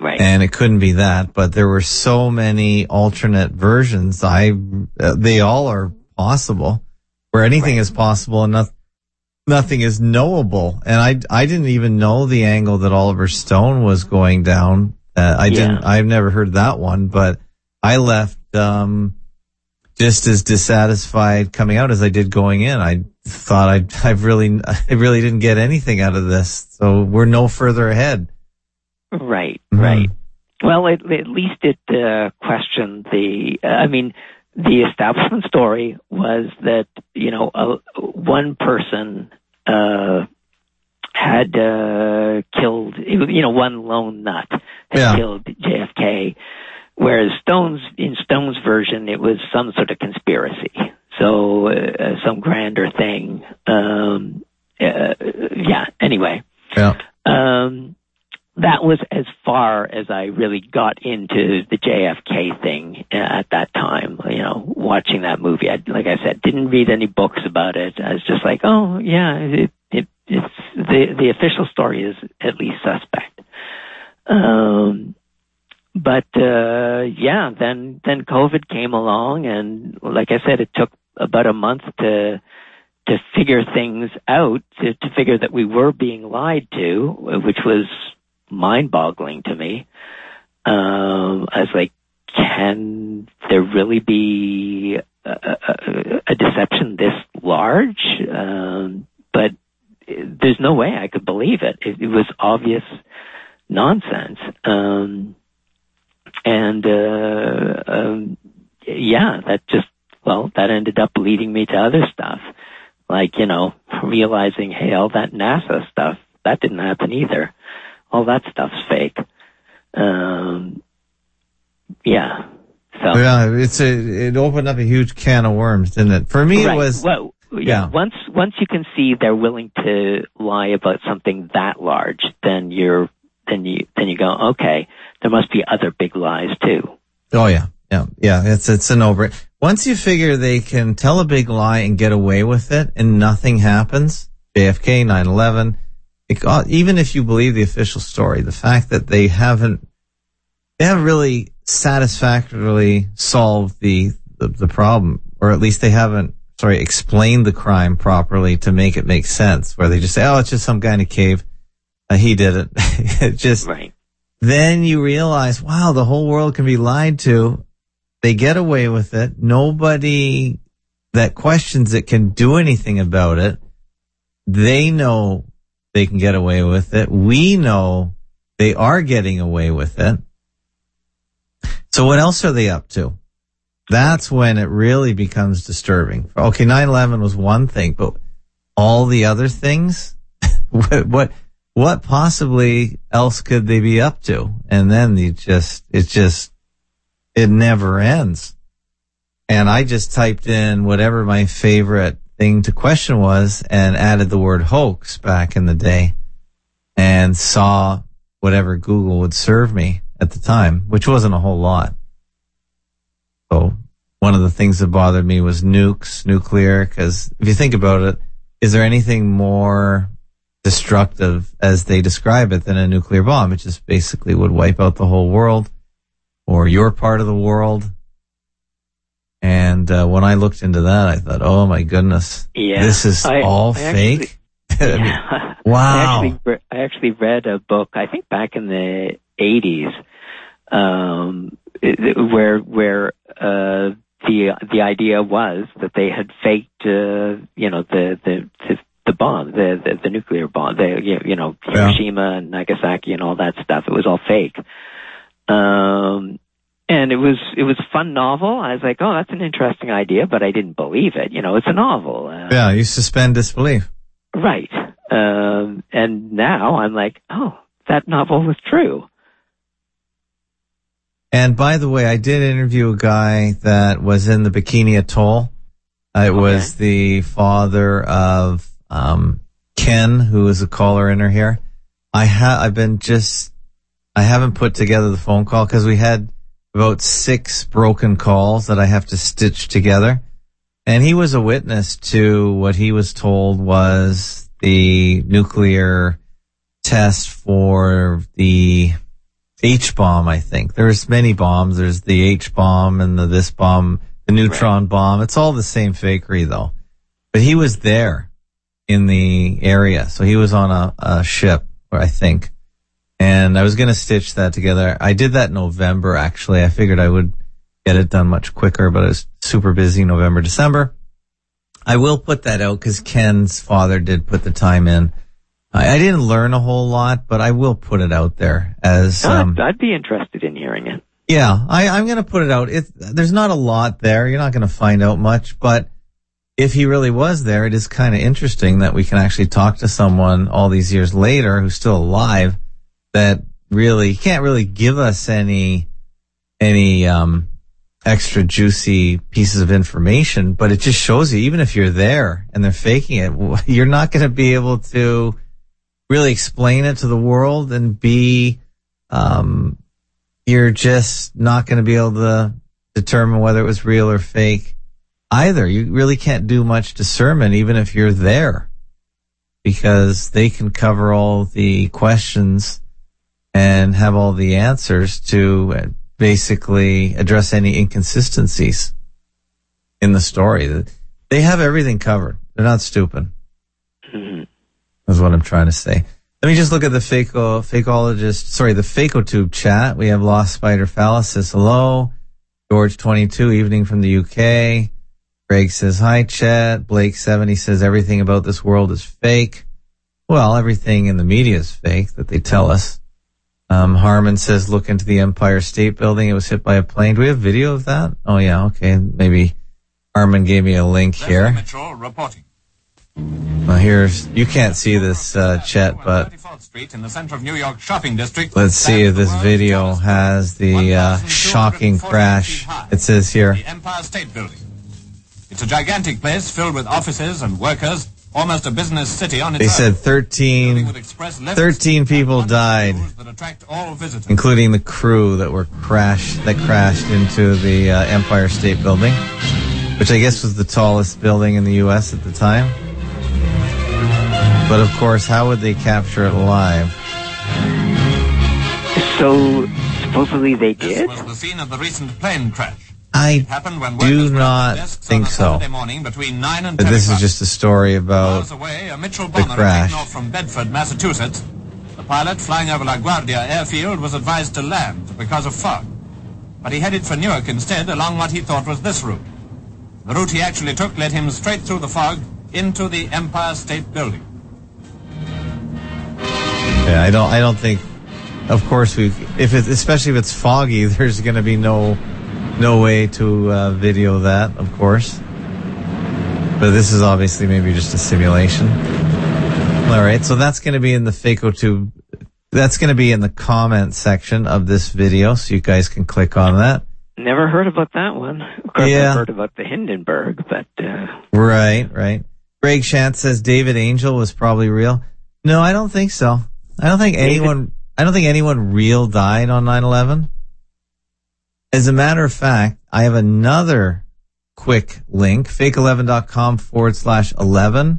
Right. And it couldn't be that, but there were so many alternate versions. I, uh, they all are possible where anything right. is possible and nothing nothing is knowable. And I, I didn't even know the angle that Oliver Stone was going down. Uh, I yeah. didn't, I've never heard that one, but I left, um, just as dissatisfied coming out as I did going in. I thought I, I really, I really didn't get anything out of this. So we're no further ahead. Right, mm-hmm. right. Well, at, at least it uh, questioned the. Uh, I mean, the establishment story was that you know uh, one person uh, had uh, killed you know one lone nut had yeah. killed JFK JFK, whereas Stone's in Stone's version it was some sort of conspiracy, so uh, some grander thing. Um, uh, yeah. Anyway. Yeah. Um, that was as far as I really got into the JFK thing at that time. You know, watching that movie, I, like I said, didn't read any books about it. I was just like, oh yeah, it, it, it's the the official story is at least suspect. Um, but uh, yeah, then then COVID came along, and like I said, it took about a month to to figure things out, to, to figure that we were being lied to, which was mind-boggling to me. Um, I was like, can there really be a, a, a deception this large? Um, but there's no way I could believe it. It, it was obvious nonsense. Um, and uh, um, yeah, that just well, that ended up leading me to other stuff, like you know, realizing, hey, all that NASA stuff that didn't happen either. All that stuff's fake. Um, yeah. So yeah, it's a it opened up a huge can of worms, didn't it? For me, right. it was well, yeah. Once once you can see they're willing to lie about something that large, then you're then you then you go, okay, there must be other big lies too. Oh yeah, yeah, yeah. It's it's an over. Once you figure they can tell a big lie and get away with it, and nothing happens, JFK, 9/11, it, even if you believe the official story, the fact that they haven't they haven't really satisfactorily solved the, the the problem, or at least they haven't sorry explained the crime properly to make it make sense. Where they just say, "Oh, it's just some guy in a cave." Uh, he did it. it just Right. then you realize, wow, the whole world can be lied to. They get away with it. Nobody that questions it can do anything about it. They know they can get away with it. We know they are getting away with it. So what else are they up to? That's when it really becomes disturbing. Okay, 9-11 was one thing, but all the other things, what, what, what possibly else could they be up to? And then you just, it just, it never ends. And I just typed in whatever my favorite thing to question was and added the word hoax back in the day and saw whatever Google would serve me at the time, which wasn't a whole lot. So one of the things that bothered me was nukes, nuclear, because if you think about it, is there anything more destructive as they describe it than a nuclear bomb? It just basically would wipe out the whole world or your part of the world. And uh, when I looked into that, I thought, oh my goodness, Yeah. this is I- all I fake. I Yeah. wow. I actually, I actually read a book, I think back in the 80s, um, where, where, uh, the, the idea was that they had faked, uh, you know, the, the, the, the bomb, the, the, the nuclear bomb, the, you know, Yeah. Hiroshima and Nagasaki and all that stuff. It was all fake. Um, and it was, it was a fun novel. I was like, oh, that's an interesting idea, but I didn't believe it. You know, it's a novel. Uh, yeah, you suspend disbelief. Right. Um, and now I'm like, oh, that novel was true. And by the way, I did interview a guy that was in the Bikini Atoll. Uh, it was the father of um, Ken, who is a caller in here. I have I've been just I haven't put together the phone call because we had about six broken calls that I have to stitch together. And he was a witness to what he was told was the nuclear test for the H bomb, I think. There's many bombs. There's the H bomb and the this bomb, the neutron bomb. It's all the same fakery though. But he was there in the area. So he was on a, a ship, I think. And I was going to stitch that together. I did that November, actually. I figured I would get it done much quicker, but I was super busy November, December. I will put that out because Ken's father did put the time in. I, I didn't learn a whole lot, but I will put it out there as, um, I'd, I'd be interested in hearing it. yeah, I, I'm going to put it out. It, there's not a lot there. You're not going to find out much, but if he really was there, it is kind of interesting that we can actually talk to someone all these years later who's still alive that really can't really give us any any um, extra juicy pieces of information, but it just shows you, even if you're there and they're faking it, you're not going to be able to really explain it to the world and be, um, you're just not going to be able to determine whether it was real or fake either. You really can't do much discernment even if you're there because they can cover all the questions and have all the answers to basically address any inconsistencies in the story. They have everything covered. They're not stupid. Mm-hmm. Is what I'm trying to say. Let me just look at the faco, fakeologist, sorry, the FakeOTube chat. We have Lost Spider Fallacis. Hello. George 22, evening from the UK. Greg says, hi, chat. Blake 70 says, everything about this world is fake. Well, everything in the media is fake that they tell us. Um, Harmon says, look into the Empire State Building. It was hit by a plane. Do we have video of that? Oh yeah, okay. Maybe Harmon gave me a link here. Mitchell reporting. Well, here's you can't see this uh, chat, but let's see if this video has the uh, shocking crash. It says here. The Empire State Building. It's a gigantic place filled with offices and workers Almost a business city on its They said 13, 13 people died, including the crew that were crashed, that crashed into the uh, Empire State Building, which I guess was the tallest building in the U.S. at the time. But of course, how would they capture it live? So supposedly they did. This was the scene of the recent plane crash. I do not think so. But this is just a story about away, a Mitchell the crash. from Bedford, Massachusetts. The pilot flying over LaGuardia airfield was advised to land because of fog. But he headed for Newark instead along what he thought was this route. The route he actually took led him straight through the fog into the Empire State Building. Yeah, I don't. I don't think. Of course, we. If it, especially if it's foggy, there's going to be no no way to uh, video that, of course. But this is obviously maybe just a simulation. All right, so that's going to be in the FakeOTube. That's going to be in the comment section of this video, so you guys can click on that. Never heard about that one. Of course, yeah. I've heard about the Hindenburg, but uh... right, right. Greg Shant says David Angell was probably real. No, I don't think so. I don't think anyone. I don't think anyone real died on 9/11. As a matter of fact, I have another quick link, fake11.com forward slash 11.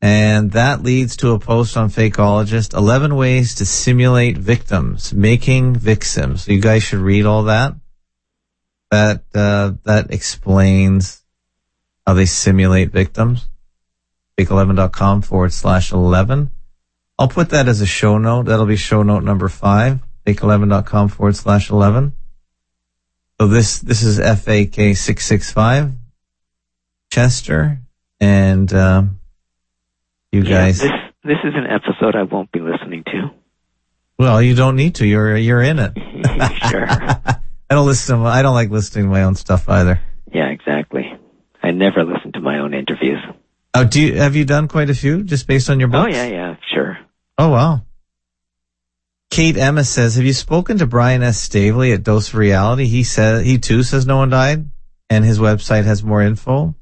And that leads to a post on Fakeologist, 11 ways to simulate victims, making victims. So you guys should read all that. That, uh, that explains how they simulate victims. Fake11.com forward slash 11. I'll put that as a show note. That'll be show note number five. Fake11.com forward slash 11. So this this is FAK six six five, Chester, and um, you yeah, guys. This this is an episode I won't be listening to. Well, you don't need to. You're you're in it. sure. I don't listen. To, I don't like listening to my own stuff either. Yeah, exactly. I never listen to my own interviews. Oh, do you have you done quite a few just based on your books? Oh yeah, yeah, sure. Oh wow. Kate Emma says, have you spoken to Brian S. Staveley at Dose of Reality? He said, he too says no one died and his website has more info.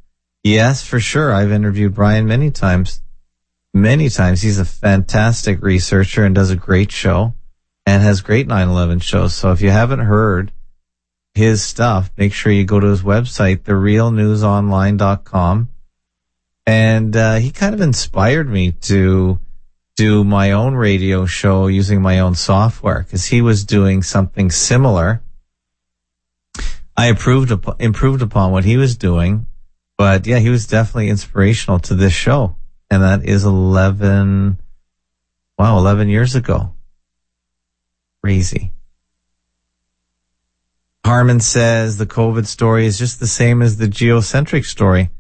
Yes, for sure. I've interviewed Brian many times, many times. He's a fantastic researcher and does a great show and has great 9-11 shows. So if you haven't heard his stuff, make sure you go to his website, therealnewsonline.com. And, uh, he kind of inspired me to, do my own radio show using my own software because he was doing something similar. I improved upon, improved upon what he was doing, but yeah, he was definitely inspirational to this show. And that is 11, wow, 11 years ago. Crazy. Harmon says the COVID story is just the same as the geocentric story.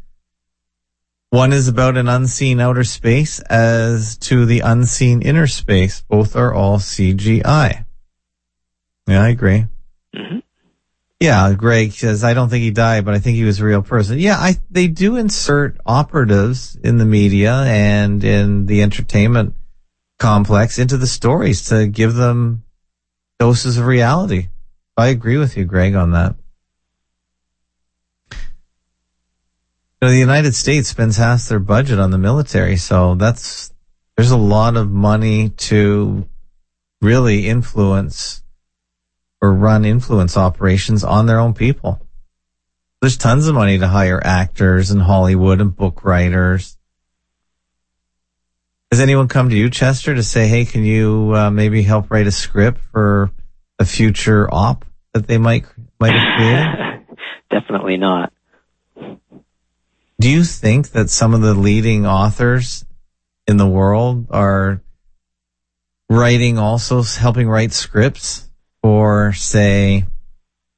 One is about an unseen outer space as to the unseen inner space. Both are all CGI. Yeah, I agree. Mm-hmm. Yeah, Greg says, I don't think he died, but I think he was a real person. Yeah, I, they do insert operatives in the media and in the entertainment complex into the stories to give them doses of reality. I agree with you, Greg, on that. Know, the United States spends half their budget on the military, so that's there's a lot of money to really influence or run influence operations on their own people. There's tons of money to hire actors in Hollywood and book writers. Has anyone come to you, Chester, to say, "Hey, can you uh, maybe help write a script for a future op that they might might have created?" Definitely not. Do you think that some of the leading authors in the world are writing also helping write scripts for say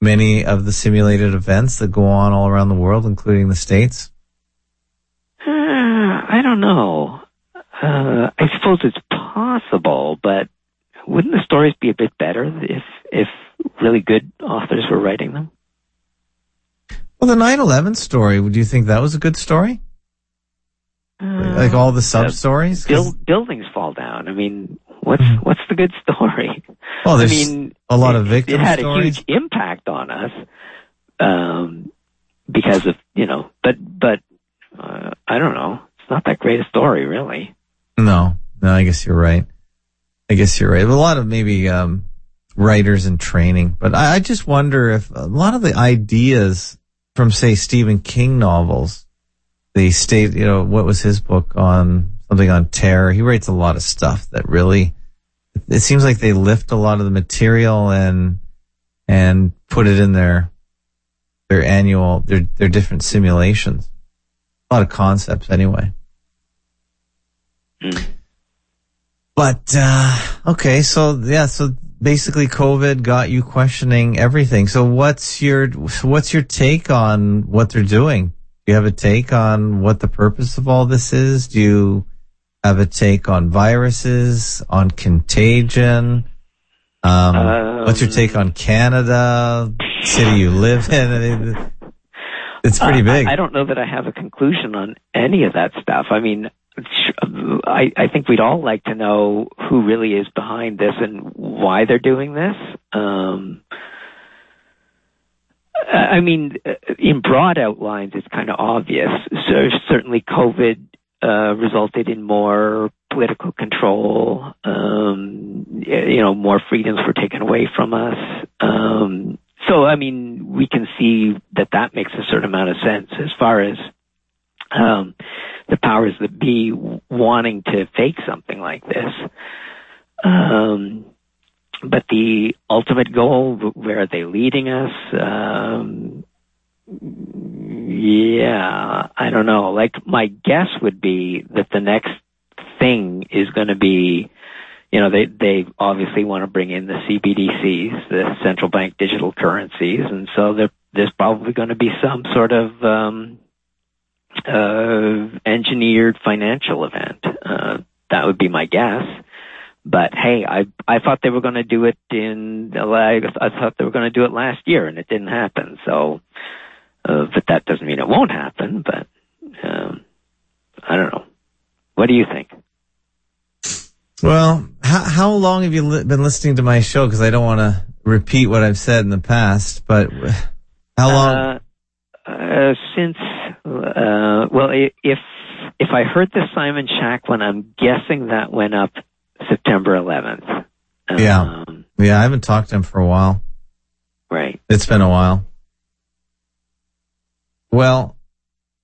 many of the simulated events that go on all around the world including the states? Uh, i don't know. Uh, i suppose it's possible but wouldn't the stories be a bit better if if really good authors were writing them well the 9-11 story would you think that was a good story? Uh, like all the sub stories? Build, buildings fall down. I mean what's hmm. what's the good story? Well there's I mean, a lot of victims. it had stories. a huge impact on us um because of you know but but uh, i don't know. It's not that great a story really. No. No i guess you're right. I guess you're right. A lot of maybe um writers in training but I, I just wonder if a lot of the ideas from say stephen king novels the state, you know, what was his book on something on terror? He writes a lot of stuff that really, it seems like they lift a lot of the material and, and put it in their, their annual, their, their different simulations. A lot of concepts anyway. Mm. But, uh, okay. So yeah, so basically COVID got you questioning everything. So what's your, what's your take on what they're doing? Do you have a take on what the purpose of all this is? Do you have a take on viruses, on contagion? Um, um, what's your take on Canada, city you live in? It's pretty big. I, I don't know that I have a conclusion on any of that stuff. I mean, I, I think we'd all like to know who really is behind this and why they're doing this. Um, I mean, in broad outlines, it's kind of obvious. So certainly, COVID uh, resulted in more political control. Um, you know, more freedoms were taken away from us. Um, so, I mean, we can see that that makes a certain amount of sense as far as the powers that be wanting to fake something like this. Um, but the ultimate goal, where are they leading us? Um, yeah, I don't know. Like my guess would be that the next thing is going to be, you know, they they obviously want to bring in the CBDCs, the central bank digital currencies, and so there, there's probably going to be some sort of um, uh, engineered financial event. Uh, that would be my guess. But hey, I I thought they were going to do it in I, I thought they were going to do it last year, and it didn't happen. So, uh, but that doesn't mean it won't happen. But um, I don't know. What do you think? Well, how how long have you li- been listening to my show? Because I don't want to repeat what I've said in the past. But how long? Uh, uh, since uh, well, if if I heard the Simon Shack one, I'm guessing that went up September 11th. Um, yeah. Yeah, I haven't talked to him for a while. Right. It's been a while. Well,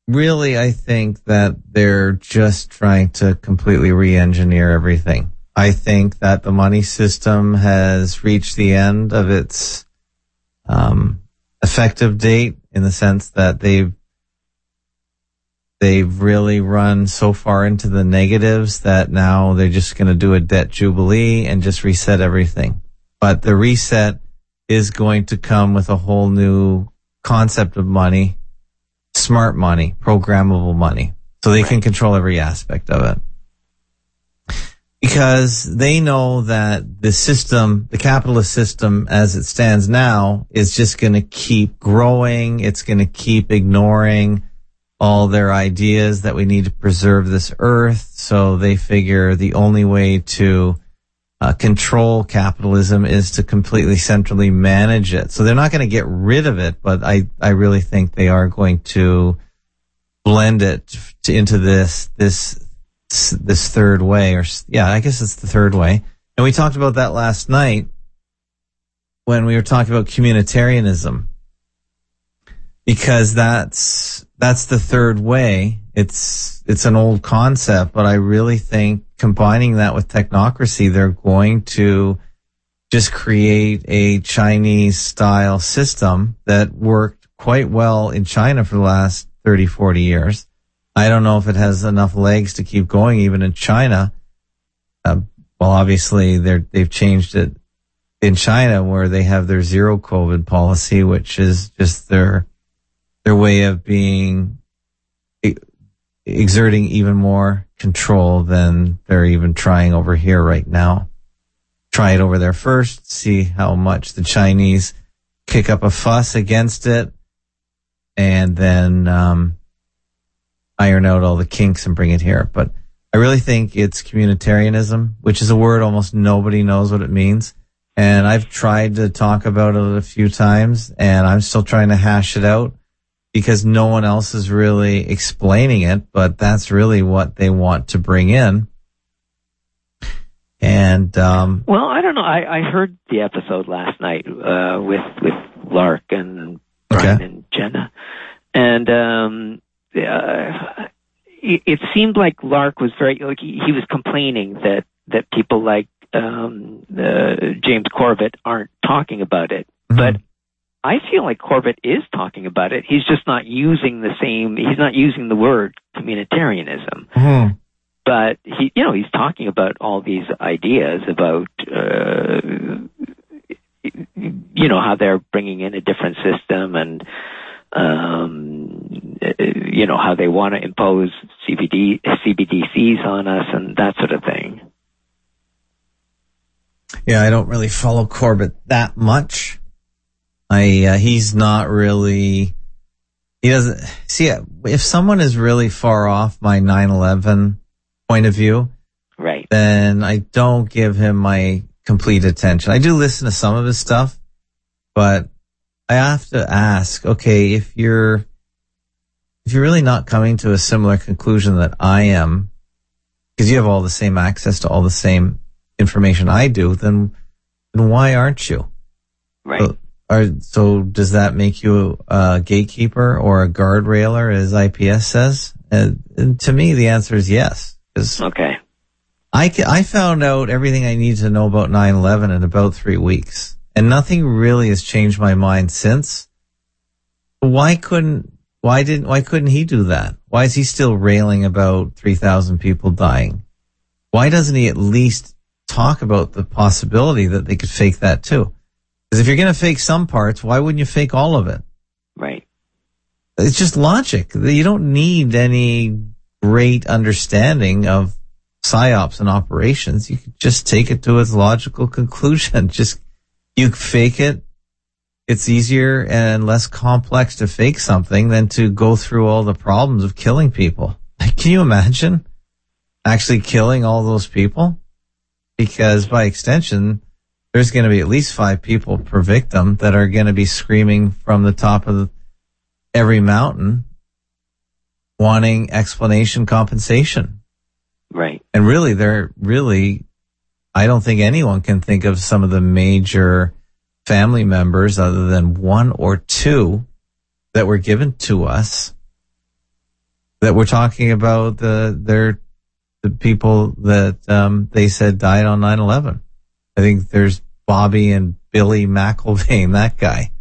really, I think that they're just trying to completely re-engineer everything. I think that the money system has reached the end of its um, effective date in the sense that they've they've really run so far into the negatives that now they're just going to do a debt jubilee and just reset everything. But the reset is going to come with a whole new concept of money, smart money, programmable money. So they right. can control every aspect of it. Because they know that the system, the capitalist system as it stands now is just going to keep growing. It's going to keep ignoring all their ideas that we need to preserve this earth. So they figure the only way to uh, control capitalism is to completely centrally manage it. So they're not going to get rid of it, but I, I really think they are going to blend it to, into this, this, this third way or, yeah, I guess it's the third way. And we talked about that last night when we were talking about communitarianism because that's, that's the third way. It's, it's an old concept, but I really think combining that with technocracy, they're going to just create a Chinese style system that worked quite well in China for the last 30, 40 years. I don't know if it has enough legs to keep going even in China. Uh, well, obviously they're, they've changed it in China where they have their zero COVID policy, which is just their, their way of being exerting even more control than they're even trying over here right now. Try it over there first, see how much the Chinese kick up a fuss against it, and then um, iron out all the kinks and bring it here. But I really think it's communitarianism, which is a word almost nobody knows what it means. And I've tried to talk about it a few times, and I'm still trying to hash it out because no one else is really explaining it, but that's really what they want to bring in. And um, well, I don't know. I, I heard the episode last night uh, with with Lark and Brian okay. and Jenna, and um, uh, it, it, seemed like Lark was very like he, he was complaining that that people like um, uh, James Corbett aren't talking about it, mm-hmm. but I feel like Corbett is talking about it. He's just not using the same. He's not using the word communitarianism. Mm-hmm. But he, you know, he's talking about all these ideas about, uh, you know, how they're bringing in a different system and, um, you know, how they want to impose CBD, CBDCs on us and that sort of thing. Yeah, I don't really follow Corbett that much. I uh, he's not really he doesn't see if someone is really far off my 9/11 point of view, right? Then I don't give him my complete attention. I do listen to some of his stuff, but I have to ask, okay, if you're if you're really not coming to a similar conclusion that I am, because you have all the same access to all the same information I do, then then why aren't you? Right. So, are, so does that make you a gatekeeper or a guardrailer, as IPS says? And, and to me, the answer is yes. Okay. I, I found out everything I need to know about 9-11 in about three weeks. And nothing really has changed my mind since. Why couldn't, why didn't, why couldn't he do that? Why is he still railing about 3,000 people dying? Why doesn't he at least talk about the possibility that they could fake that too? Because if you're going to fake some parts, why wouldn't you fake all of it? Right. It's just logic. You don't need any great understanding of psyops and operations. You can just take it to its logical conclusion. Just you fake it. It's easier and less complex to fake something than to go through all the problems of killing people. Can you imagine actually killing all those people? Because by extension, there's going to be at least five people per victim that are going to be screaming from the top of every mountain wanting explanation compensation. Right. And really, they're really, I don't think anyone can think of some of the major family members other than one or two that were given to us that we're talking about the, their, the people that, um, they said died on 9-11. I think there's Bobby and Billy McIlvaine, that guy.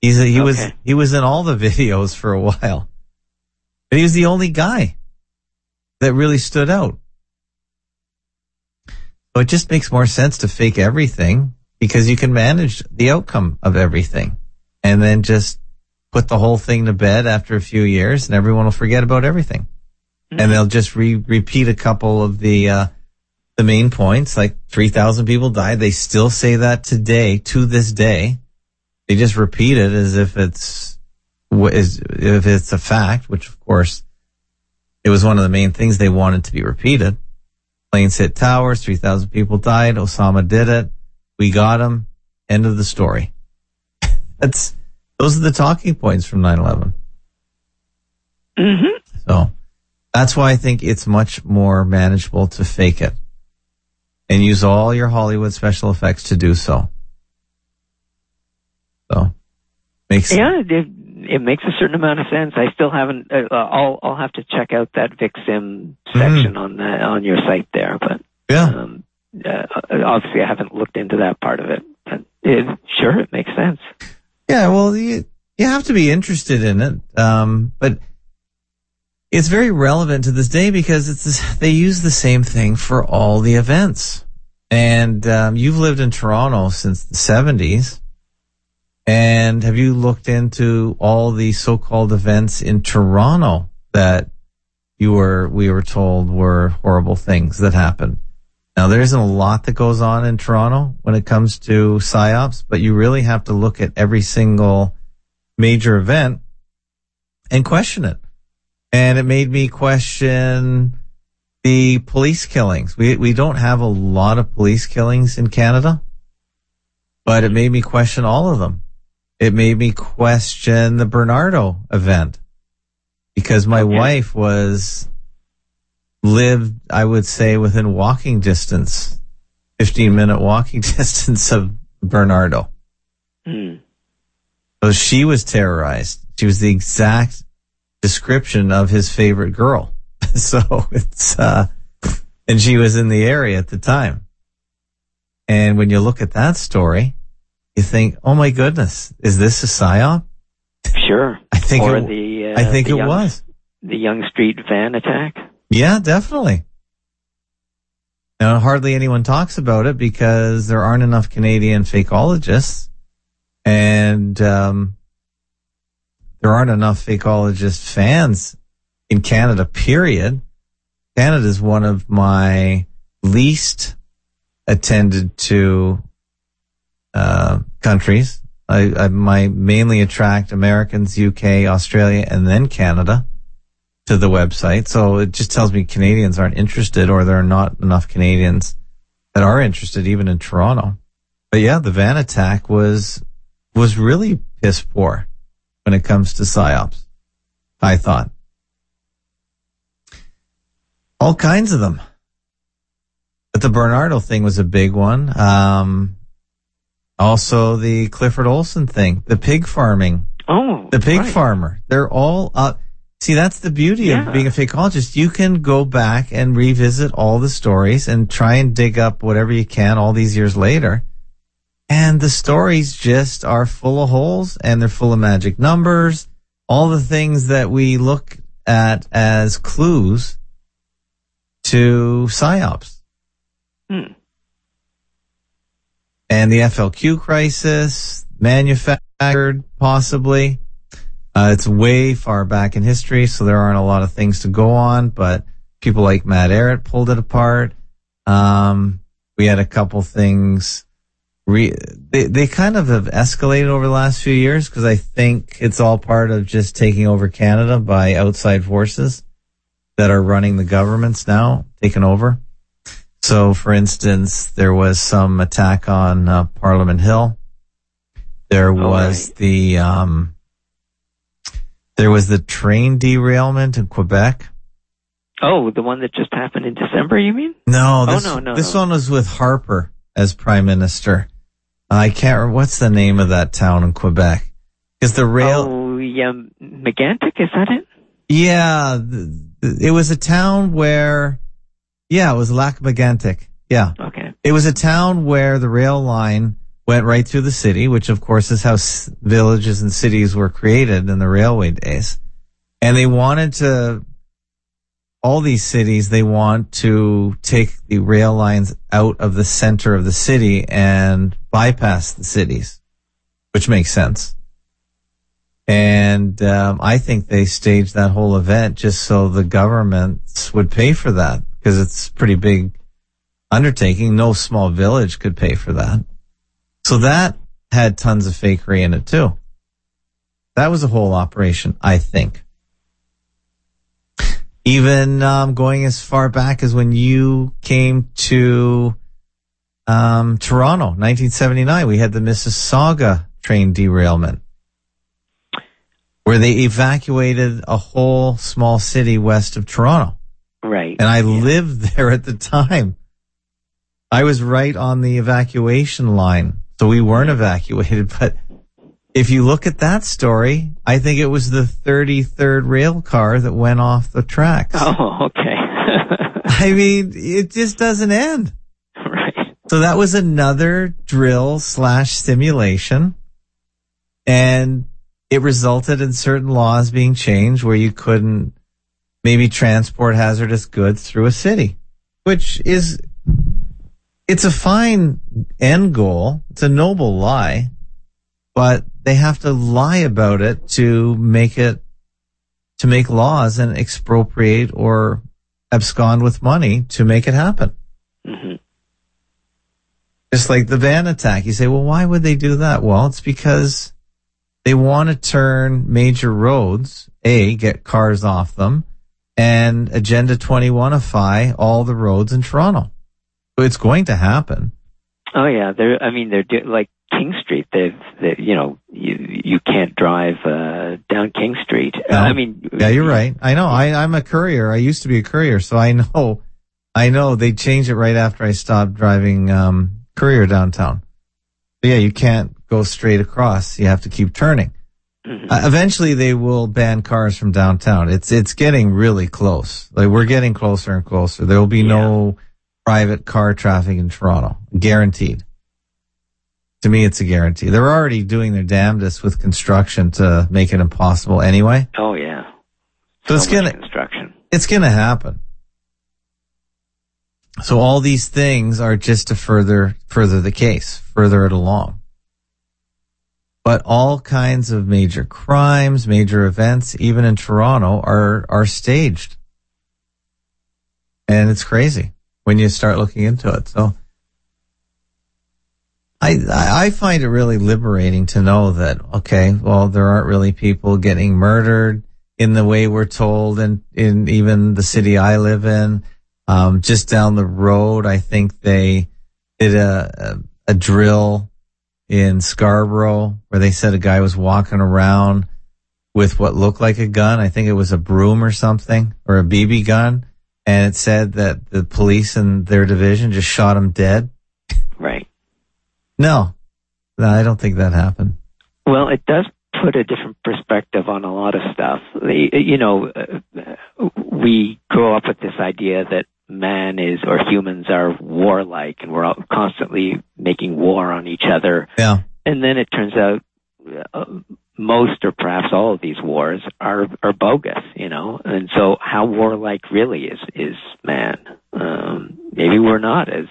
He's a, he okay. was he was in all the videos for a while. But he was the only guy that really stood out. So it just makes more sense to fake everything because you can manage the outcome of everything and then just put the whole thing to bed after a few years and everyone will forget about everything. Mm-hmm. And they'll just re- repeat a couple of the, uh, the main points, like 3,000 people died. They still say that today, to this day. They just repeat it as if it's, is, if it's a fact, which of course it was one of the main things they wanted to be repeated. Planes hit towers, 3,000 people died. Osama did it. We got him. End of the story. That's, those are the talking points from 9-11. Mm-hmm. So that's why I think it's much more manageable to fake it and use all your Hollywood special effects to do so. So makes Yeah, it, it makes a certain amount of sense. I still haven't. Uh, I'll I'll have to check out that Vicsim section on that on your site there, but yeah. um, uh, obviously I haven't looked into that part of it. But it, sure, it makes sense. Yeah, well, you you have to be interested in it, um, but it's very relevant to this day because it's this, they use the same thing for all the events. And um, you've lived in Toronto since the seventies, and have you looked into all the so-called events in Toronto that you were we were told were horrible things that happened? Now, there isn't a lot that goes on in Toronto when it comes to psyops, but you really have to look at every single major event and question it. And it made me question the police killings. We, we don't have a lot of police killings in Canada, but it made me question all of them. It made me question the Bernardo event because my Okay. wife was lived, I would say, within walking distance, 15 minute walking distance of Bernardo. Hmm. So she was terrorized. She was the exact description of his favorite girl. so it's, uh, and she was in the area at the time. And when you look at that story, you think, oh my goodness, is this a psyop? Sure. I think or it, the uh, I think it young, was. the Yonge Street van attack. Yeah, definitely. Now, hardly anyone talks about it because there aren't enough Canadian fakeologists, and um, there aren't enough fakeologist fans in Canada. Period. Canada is one of my least attended to uh, countries. I, I my mainly attract Americans, UK, Australia, and then Canada to the website. So it just tells me Canadians aren't interested or there are not enough Canadians that are interested even in Toronto. But yeah, the van attack was, was really piss poor when it comes to psyops. I thought. All kinds of them. But the Bernardo thing was a big one. Um, also the Clifford Olson thing, the pig farming Oh, the pig right. farmer. They're all up. See, that's the beauty Yeah. of being a fakeologist. You can go back and revisit all the stories and try and dig up whatever you can all these years later. And the stories just are full of holes and they're full of magic numbers. All the things that we look at as clues to psyops. Hmm. and the FLQ crisis, manufactured possibly. Uh, it's way far back in history, so there aren't a lot of things to go on, but people like Matt Arrett pulled it apart. Um, we had a couple things. Re- they, they kind of have escalated over the last few years because I think it's all part of just taking over Canada by outside forces that are running the governments now, taking over. So, for instance, there was some attack on uh, Parliament Hill. There was right. the um, there was the train derailment in Quebec. Oh, the one that just happened in December, you mean? No, Oh, no, no, this no. one was with Harper as prime minister. I can't remember what's the name of that town in Quebec. Because the rail, Oh, yeah, Megantic, is that it? yeah, it was a town where, yeah, it was Lac Megantic. Yeah. Okay. It was a town where the rail line went right through the city, which of course is how s- villages and cities were created in the railway days. And they wanted to, all these cities, they want to take the rail lines out of the center of the city and bypass the cities, which makes sense. And um, I think they staged that whole event just so the governments would pay for that because it's pretty big undertaking. No small village could pay for that. So that had tons of fakery in it too. That was a whole operation, I think. Even um, going as far back as when you came to um, Toronto, 1979, we had the Mississauga train derailment where they evacuated a whole small city west of Toronto. Right. And I lived there at the time. I was right on the evacuation line. So we weren't evacuated, but if you look at that story, I think it was the 33rd rail car that went off the tracks. Oh, okay. I mean, it just doesn't end. right. So that was another drill slash simulation. And it resulted in certain laws being changed where you couldn't maybe transport hazardous goods through a city, which is, it's a fine end goal. It's a noble lie, but they have to lie about it to make it, to make laws and expropriate or abscond with money to make it happen. hmm Just like the van attack. You say, well, why would they do that? Well, it's because they want to turn major roads, A, get cars off them, and Agenda 21ify all the roads in Toronto. So it's going to happen. Oh yeah, they're. I mean, they're do, like King Street. They've, they, you know, you you can't drive uh, down King Street. No. I mean, Yeah, you're right. I know. I, I'm a courier. I used to be a courier, so I know. I know they changed it right after I stopped driving um, courier downtown. But yeah, you can't go straight across. You have to keep turning. Mhm. Uh, eventually, they will ban cars from downtown. It's it's getting really close. Like we're getting closer and closer. There will be no private car traffic in Toronto, guaranteed. To me, it's a guarantee. They're already doing their damnedest with construction to make it impossible anyway. Oh yeah. So it's gonna construction. it's gonna happen. So all these things are just to further further the case, further it along. But all kinds of major crimes, major events, even in Toronto, are are staged, and it's crazy when you start looking into it. So. I, I find it really liberating to know that, okay, well, there aren't really people getting murdered in the way we're told and in even the city I live in. Um, just down the road, I think they did a, a, a drill in Scarborough where they said a guy was walking around with what looked like a gun. I think it was a broom or something or a BB gun. And it said that the police in their division just shot him dead. Right. No, no, I don't think that happened. Well, it does put a different perspective on a lot of stuff. You know, uh, we grow up with this idea that man is or humans are warlike and we're all constantly making war on each other. Yeah. And then it turns out uh, most or perhaps all of these wars are are bogus, you know. And so how warlike really is is man? Um, maybe we're not as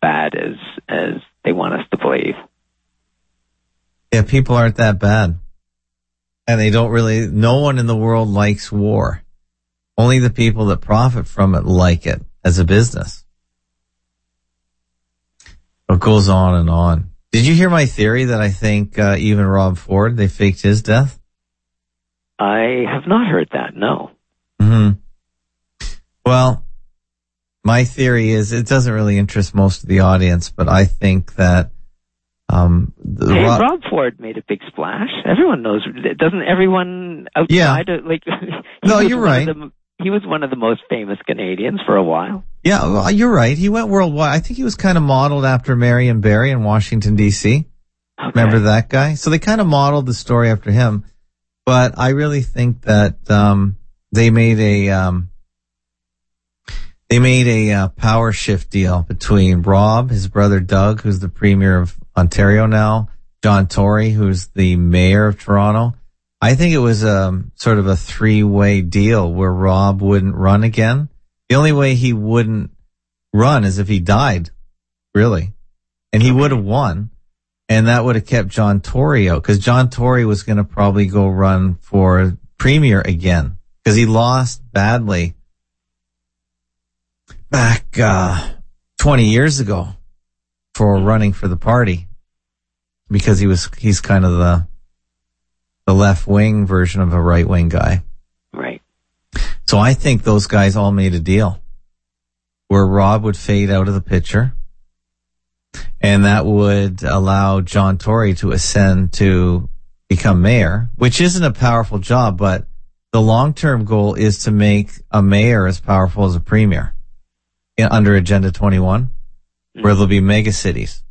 bad as as they want us to believe. Yeah, people aren't that bad. And they don't really, no one in the world likes war. Only the people that profit from it like it as a business. It goes on and on. Did you hear my theory that I think uh, even Rob Ford, they faked his death? I have not heard that. No. hmm Well, my theory is it doesn't really interest most of the audience, but I think that um, the Hey, Rob- Rob Ford made a big splash. Everyone knows. Doesn't everyone outside of, like? No, you're right. the- he was one of the most famous Canadians for a while. Yeah, well, you're right. He went worldwide. I think he was kind of modeled after Marion Barry in Washington D.C. Okay. Remember that guy? So they kind of modeled the story after him. But I really think that um, they made a um, they made a uh, power shift deal between Rob, his brother Doug, who's the premier of Ontario now, John Tory, who's the mayor of Toronto. I think it was um, sort of a three way deal where Rob wouldn't run again. The only way he wouldn't run is if he died, really, and he would have won and that would have kept John Tory out because John Tory was going to probably go run for premier again because he lost badly back uh, 20 years ago for running for the party because he was he's kind of the the left wing version of a right wing guy. Right. So I think those guys all made a deal where Rob would fade out of the picture and that would allow John Tory to ascend to become mayor, which isn't a powerful job, but the long-term goal is to make a mayor as powerful as a premier under Agenda 21, where mm-hmm. there'll be mega cities.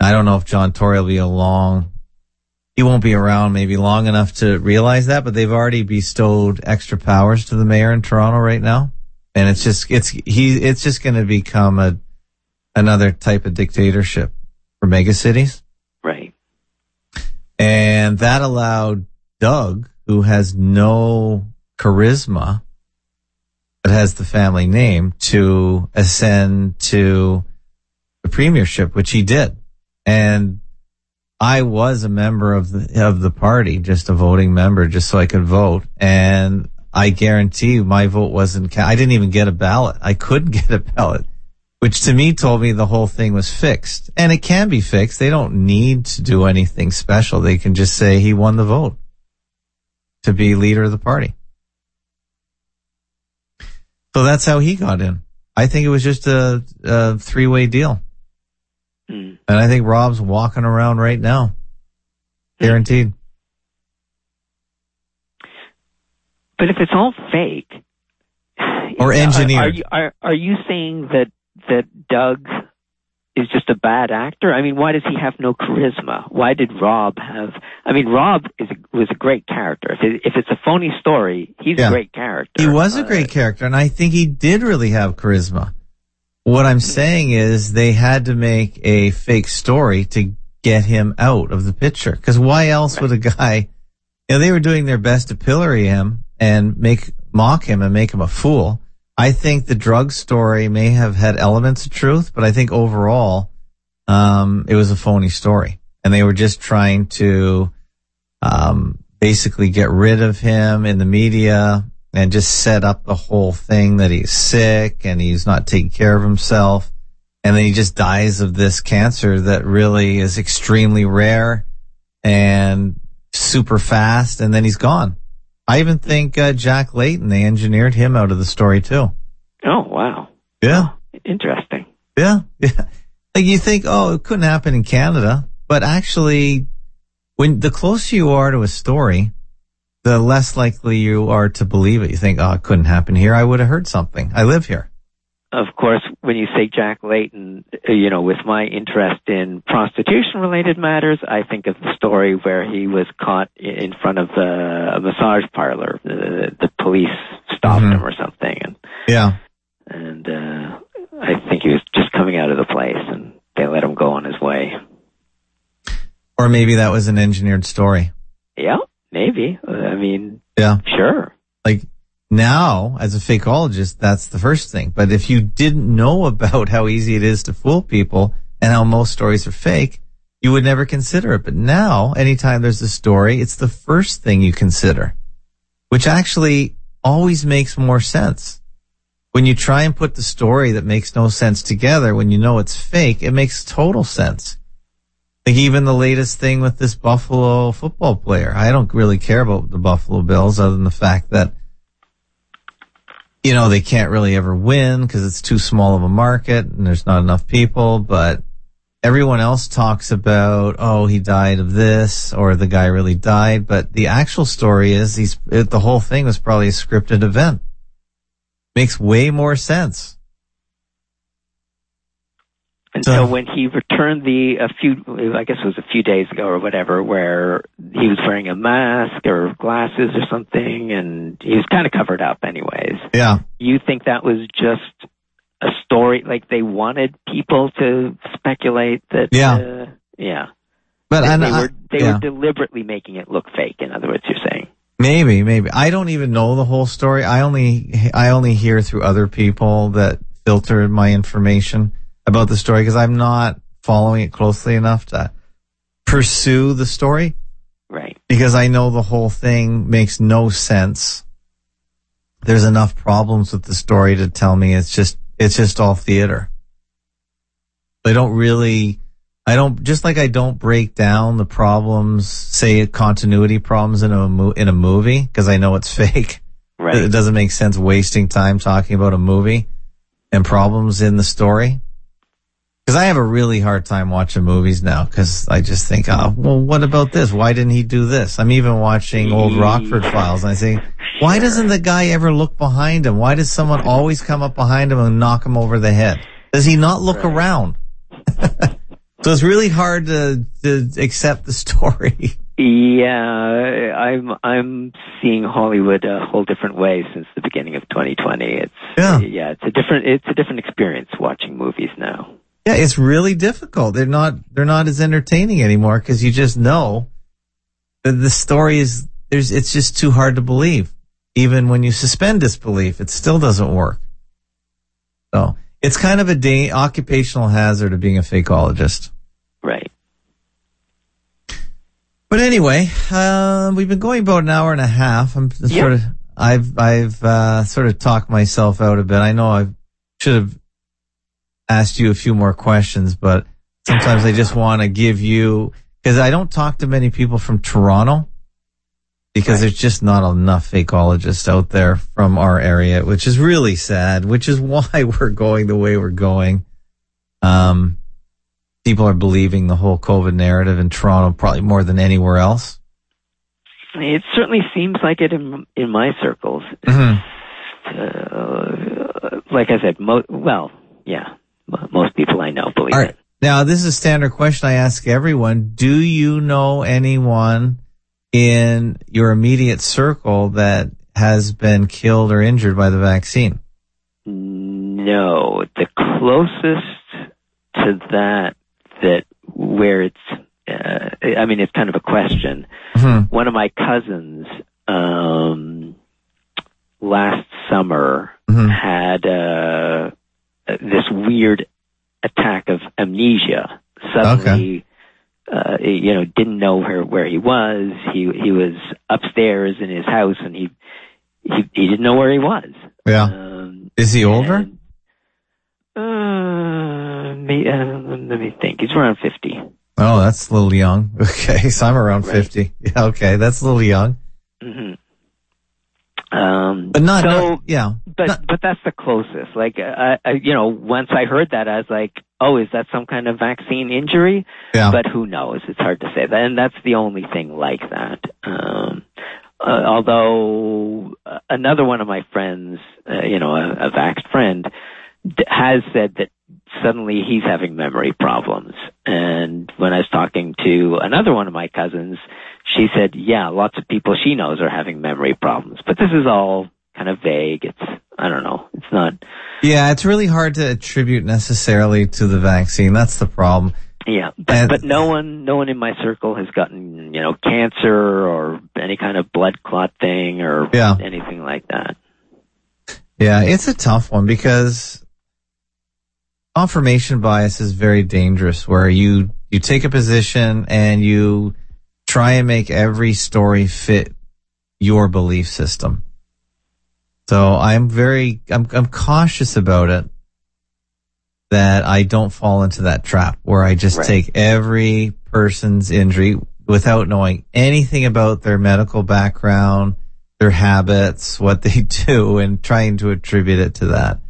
I don't know if John Tory will be along. he won't be around maybe long enough to realize that, but they've already bestowed extra powers to the mayor in Toronto right now. And it's just, it's, he, it's just going to become a, another type of dictatorship for megacities. Right. And that allowed Doug, who has no charisma, but has the family name, to ascend to the premiership, which he did. And I was a member of the, of the party, just a voting member, just so I could vote. And I guarantee you my vote wasn't, ca- I didn't even get a ballot. I couldn't get a ballot, which to me told me the whole thing was fixed. And it can be fixed. They don't need to do anything special. They can just say he won the vote to be leader of the party. So that's how he got in. I think it was just a, a three way deal. Mm. And I think Rob's walking around right now. Guaranteed. But if it's all fake, Or are- engineered. are, you are are you saying that that Doug is just a bad actor? I mean, why does he have no charisma? Why did Rob have? I mean, Rob is a, was a great character. If it, if it's a phony story, he's Yeah. a great character. He was a Uh, great character, and I think he did really have charisma. What I'm saying is they had to make a fake story to get him out of the picture. Because why else would a guy, you know, they were doing their best to pillory him and make, mock him and make him a fool. I think the drug story may have had elements of truth, but I think overall, um, it was a phony story. And they were just trying to, um, basically get rid of him in the media and just set up the whole thing that he's sick and he's not taking care of himself. And then he just dies of this cancer that really is extremely rare and super fast. And then he's gone. I even think uh, Jack Layton, they engineered him out of the story too. Oh wow, Yeah. interesting. Yeah. Yeah. Like you think, oh, it couldn't happen in Canada, but actually when the closer you are to a story, the less likely you are to believe it. You think, oh, it couldn't happen here. I would have heard something. I live here. Of course, when you say Jack Layton, uh, you know, with my interest in prostitution-related matters, I think of the story where he was caught in front of a massage parlor. The, the police stopped Mhm. him or something, and Yeah. and uh, I think he was just coming out of the place, and they let him go on his way. Or maybe that was an engineered story. Yeah, maybe. Uh, I mean, Yeah. sure. Like now, as a fakeologist, that's the first thing. But if you didn't know about how easy it is to fool people and how most stories are fake, you would never consider it. But now, anytime there's a story, it's the first thing you consider, which actually always makes more sense. When you try and put the story that makes no sense together, when you know it's fake, it makes total sense. Like even the latest thing with this Buffalo football player. I don't really care about the Buffalo Bills other than the fact that, you know, they can't really ever win because it's too small of a market and there's not enough people. But everyone else talks about, oh, he died of this or the guy really died. But the actual story is he's, it, the whole thing was probably a scripted event. Makes way more sense. And So- when he returned the a few, I guess it was a few days ago or whatever, where he was wearing a mask or glasses or something, and he was kind of covered up, anyways. Yeah. You think that was just a story, like they wanted people to speculate that? Yeah. uh, yeah. But They, and they I- were they yeah. were deliberately making it look fake. In other words, you're saying. Maybe, maybe. I don't even know the whole story. I only, I only hear through other people that filter my information about the story because I'm not following it closely enough to pursue the story Right. because I know the whole thing makes no sense. There's enough problems with the story to tell me it's just, it's just all theater. They don't really, I don't, just like I don't break down the problems, say continuity problems in a, mo- in a movie because I know it's fake. Right. It doesn't make sense wasting time talking about a movie and problems in the story. Because I have a really hard time watching movies now because I just think, oh, well, what about this? Why didn't he do this? I'm even watching old mm. Rockford Files and I think, why doesn't the guy ever look behind him? Why does someone always come up behind him and knock him over the head? Does he not look Right. around? so it's really hard to, to accept the story. Yeah, I'm I'm seeing Hollywood a whole different way since the beginning of 2020. It's Yeah. yeah, it's a different it's a different experience watching movies now. Yeah, it's really difficult. They're not they're not as entertaining anymore because you just know that the story is there's it's just too hard to believe. Even when you suspend disbelief, it still doesn't work. So it's kind of a da- occupational hazard of being a fakeologist. Right. But anyway, uh, we've been going about an hour and a half. I'm Yeah. sort of, I've, I've, uh, sort of talked myself out a bit. I know I should have asked you a few more questions, but sometimes I just want to give you, cause I don't talk to many people from Toronto because there's just not enough fakeologists out there from our area, which is really sad, which is why we're going the way we're going. Um, people are believing the whole COVID narrative in Toronto probably more than anywhere else. It certainly seems like it in in my circles. Mhm. Uh, like I said, mo- well, yeah, most people I know believe All right. it. Now, this is a standard question I ask everyone. Do you know anyone in your immediate circle that has been killed or injured by the vaccine? No, the closest to that that where it's uh, I mean it's kind of a question. Mhm. One of my cousins um last summer Mhm. had uh this weird attack of amnesia. Suddenly uh you know didn't know where where he was. He he was upstairs in his house and he he, he didn't know where he was. Yeah. Um, Is he older? and, uh, me, uh, let me think. He's around 50. Oh, that's a little young. Okay. So I'm around Right. 50. Yeah. Okay. That's a little young, hmm Um, but not, so, not- yeah. but, not- but that's the closest. Like, I, I, you know, once I heard that, I was like, oh, is that some kind of vaccine injury? Yeah. But who knows? It's hard to say that. And that's the only thing like that. Um, uh, although uh, another one of my friends, uh, you know, a, a vaxxed friend, d- has said that suddenly he's having memory problems. And when I was talking to another one of my cousins, she said, yeah, lots of people she knows are having memory problems. But this is all kind of vague. It's, I don't know. It's not, yeah. It's really hard to attribute necessarily to the vaccine. That's the problem. yeah. But, And- but no one, no one in my circle has gotten, you know, cancer or any kind of blood clot thing or Yeah. anything like that. Yeah, it's a tough one because confirmation bias is very dangerous where you, you take a position and you try and make every story fit your belief system. So I'm very, I'm, I'm cautious about it that I don't fall into that trap where I just Right. take every person's injury without knowing anything about their medical background, their habits, what they do, and trying to attribute it to that.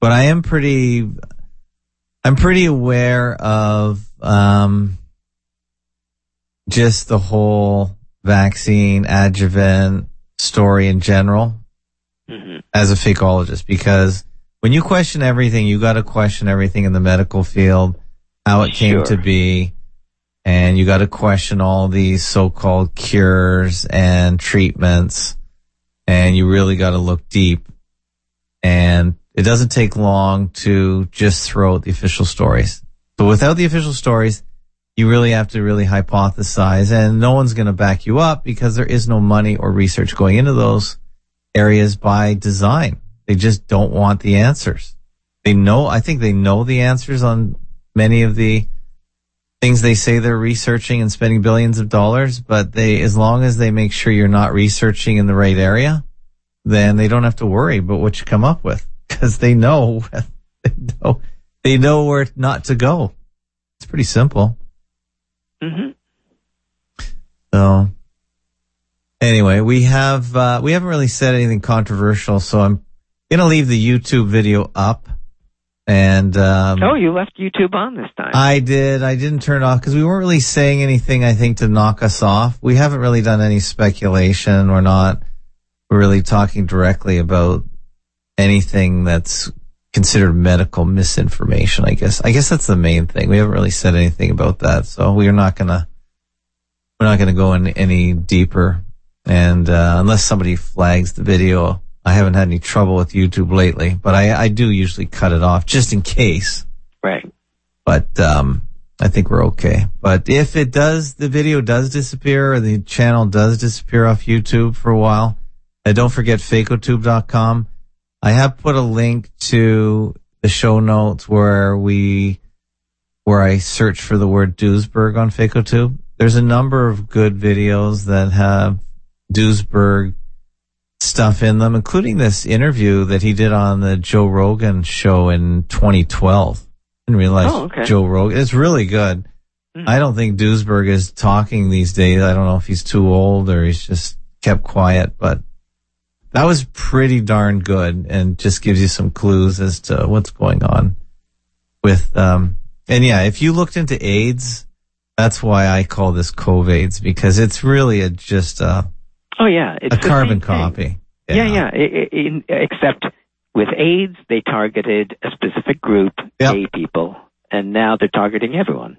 But I am pretty, I'm pretty aware of, um, just the whole vaccine adjuvant story in general hmm as a fakeologist because when you question everything, you got to question everything in the medical field, how it came to be, and you got to question all these so-called cures and treatments, and you really got to look deep. And it doesn't take long to just throw out the official stories. But without the official stories, you really have to really hypothesize, and no one's going to back you up because there is no money or research going into those areas by design. They just don't want the answers. They know, I think they know the answers on many of the things they say they're researching and spending billions of dollars, but they, as long as they make sure you're not researching in the right area, then they don't have to worry about what you come up with because they know, they know, they know where not to go. It's pretty simple. Hmm So Anyway, we have uh, we haven't really said anything controversial, so I'm gonna leave the YouTube video up. And um, oh, you left YouTube on this time. I did. I didn't turn it off because we weren't really saying anything. I think to knock us off. We haven't really done any speculation. We're not really talking directly about anything that's considered medical misinformation. I guess. I guess that's the main thing. We haven't really said anything about that, so we are not gonna we're not gonna go in any deeper and uh, unless somebody flags the video, I haven't had any trouble with YouTube lately. But I, I do usually cut it off just in case. Right. But um, I think we're okay. But if it does, the video does disappear or the channel does disappear off YouTube for a while, uh, don't forget fakeotube.com. I have put a link to the show notes where we where I search for the word Duesberg on FakeOTube. There's a number of good videos that have Duesberg stuff in them, including this interview that he did on the Joe Rogan show in 2012. Didn't realize oh, okay. Joe Rogan. It's really good. Mm. I don't think Duesberg is talking these days. I don't know if he's too old or he's just kept quiet, but that was pretty darn good and just gives you some clues as to what's going on with, um, and yeah, if you looked into AIDS, that's why I call this COVIDs because it's really a, just a, Oh yeah, it's a carbon copy. Yeah, yeah. yeah. It, it, except with AIDS, they targeted a specific group, yep. gay people, and now they're targeting everyone.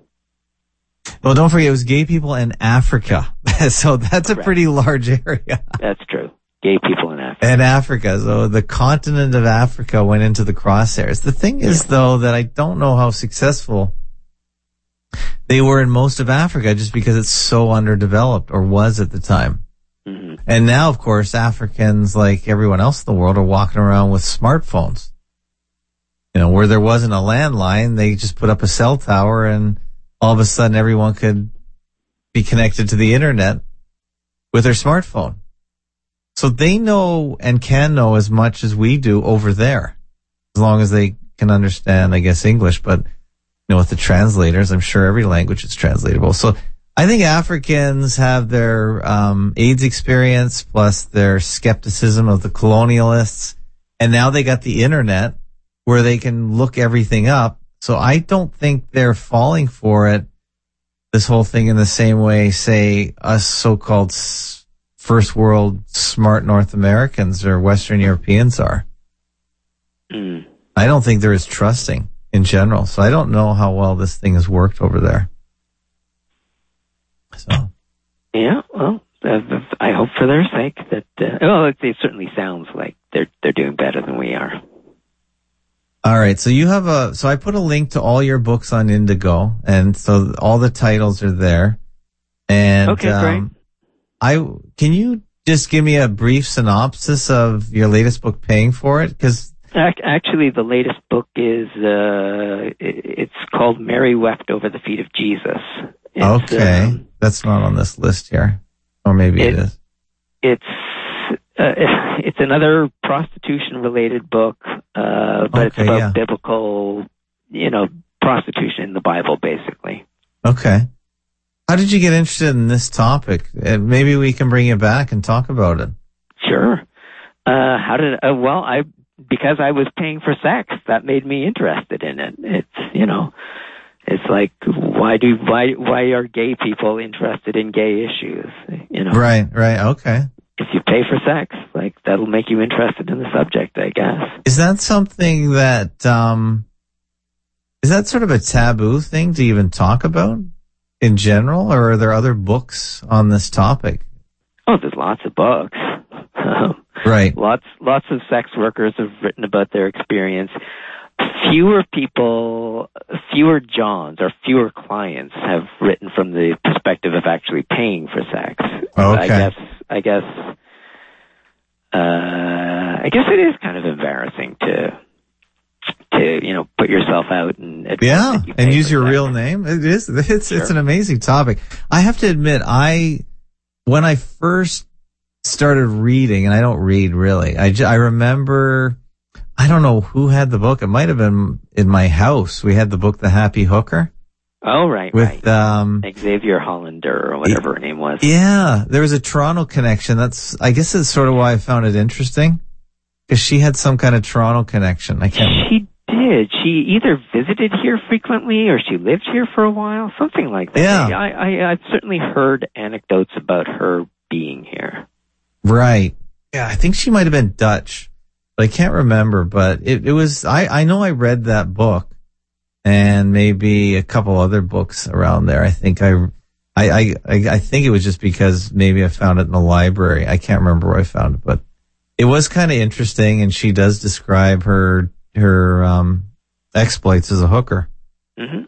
Well, don't forget, it was gay people in Africa, so that's a pretty large area. That's true. Gay people in Africa. In Africa, so the continent of Africa went into the crosshairs. The thing is, yeah. though, that I don't know how successful they were in most of Africa, just because it's so underdeveloped, or was at the time. Mm-hmm. And now, of course, Africans, like everyone else in the world, are walking around with smartphones. You know, where there wasn't a landline, they just put up a cell tower and all of a sudden everyone could be connected to the internet with their smartphone. So they know and can know as much as we do over there, as long as they can understand, I guess, English, but you know, with the translators, I'm sure every language is translatable. So I think Africans have their um, AIDS experience plus their skepticism of the colonialists, and now they got the internet where they can look everything up. So I don't think they're falling for it. This whole thing in the same way, say us so-called first world smart North Americans or Western Europeans are. Mm. I don't think they're trusting in general. So I don't know how well this thing has worked over there. So. Yeah, well, uh, I hope for their sake that. Uh, well, it, it certainly sounds like they're they're doing better than we are. All right, so you have a so I put a link to all your books on Indigo, and so all the titles are there. And okay, um, great. I can you just give me a brief synopsis of your latest book, Paying for It, because actually the latest book is uh, it's called Mary Wept Over the Feet of Jesus. It's, okay. Um, that's not on this list here, or maybe it, it is. It's uh, it's another prostitution related book, uh, but okay, it's about yeah. biblical, you know, prostitution in the Bible, basically. Okay. How did you get interested in this topic? And maybe we can bring you back and talk about it. Sure. Uh, how did, uh, well, I, because I was paying for sex, that made me interested in it. It's, you know, it's like why do why why are gay people interested in gay issues? You know, right, right, okay. If you pay for sex, like that'll make you interested in the subject, I guess. Is that something that um is that sort of a taboo thing to even talk about in general, or are there other books on this topic? Oh, there's lots of books. right. Lots lots of sex workers have written about their experience fewer people, fewer Johns or fewer clients have written from the perspective of actually paying for sex. Okay. I guess, I guess, uh, I guess it is kind of embarrassing to, to, you know, put yourself out and, yeah, and use your sex. real name. It is, it's, sure. it's an amazing topic. I have to admit, I, when I first started reading, and I don't read really, I, I remember, I don't know who had the book. It might have been in my house. We had the book, The Happy Hooker. Oh, right, with right. um Xaviera Hollander or whatever her name was. yeah, there was a Toronto connection. That's I guess that's sort of why I found it interesting because she had some kind of Toronto connection. I can't. She did. She either visited here frequently or she lived here for a while, something like that. Yeah. I, I, I've certainly heard anecdotes about her being here. Right. Yeah, I think she might have been Dutch, but I can't remember. But it, it was, I, I know I read that book and maybe a couple other books around there. I think I, I, I, I I think it was just because maybe I found it in the library. I can't remember where I found it, but it was kind of interesting. And she does describe her, her, um, exploits as a hooker. hmm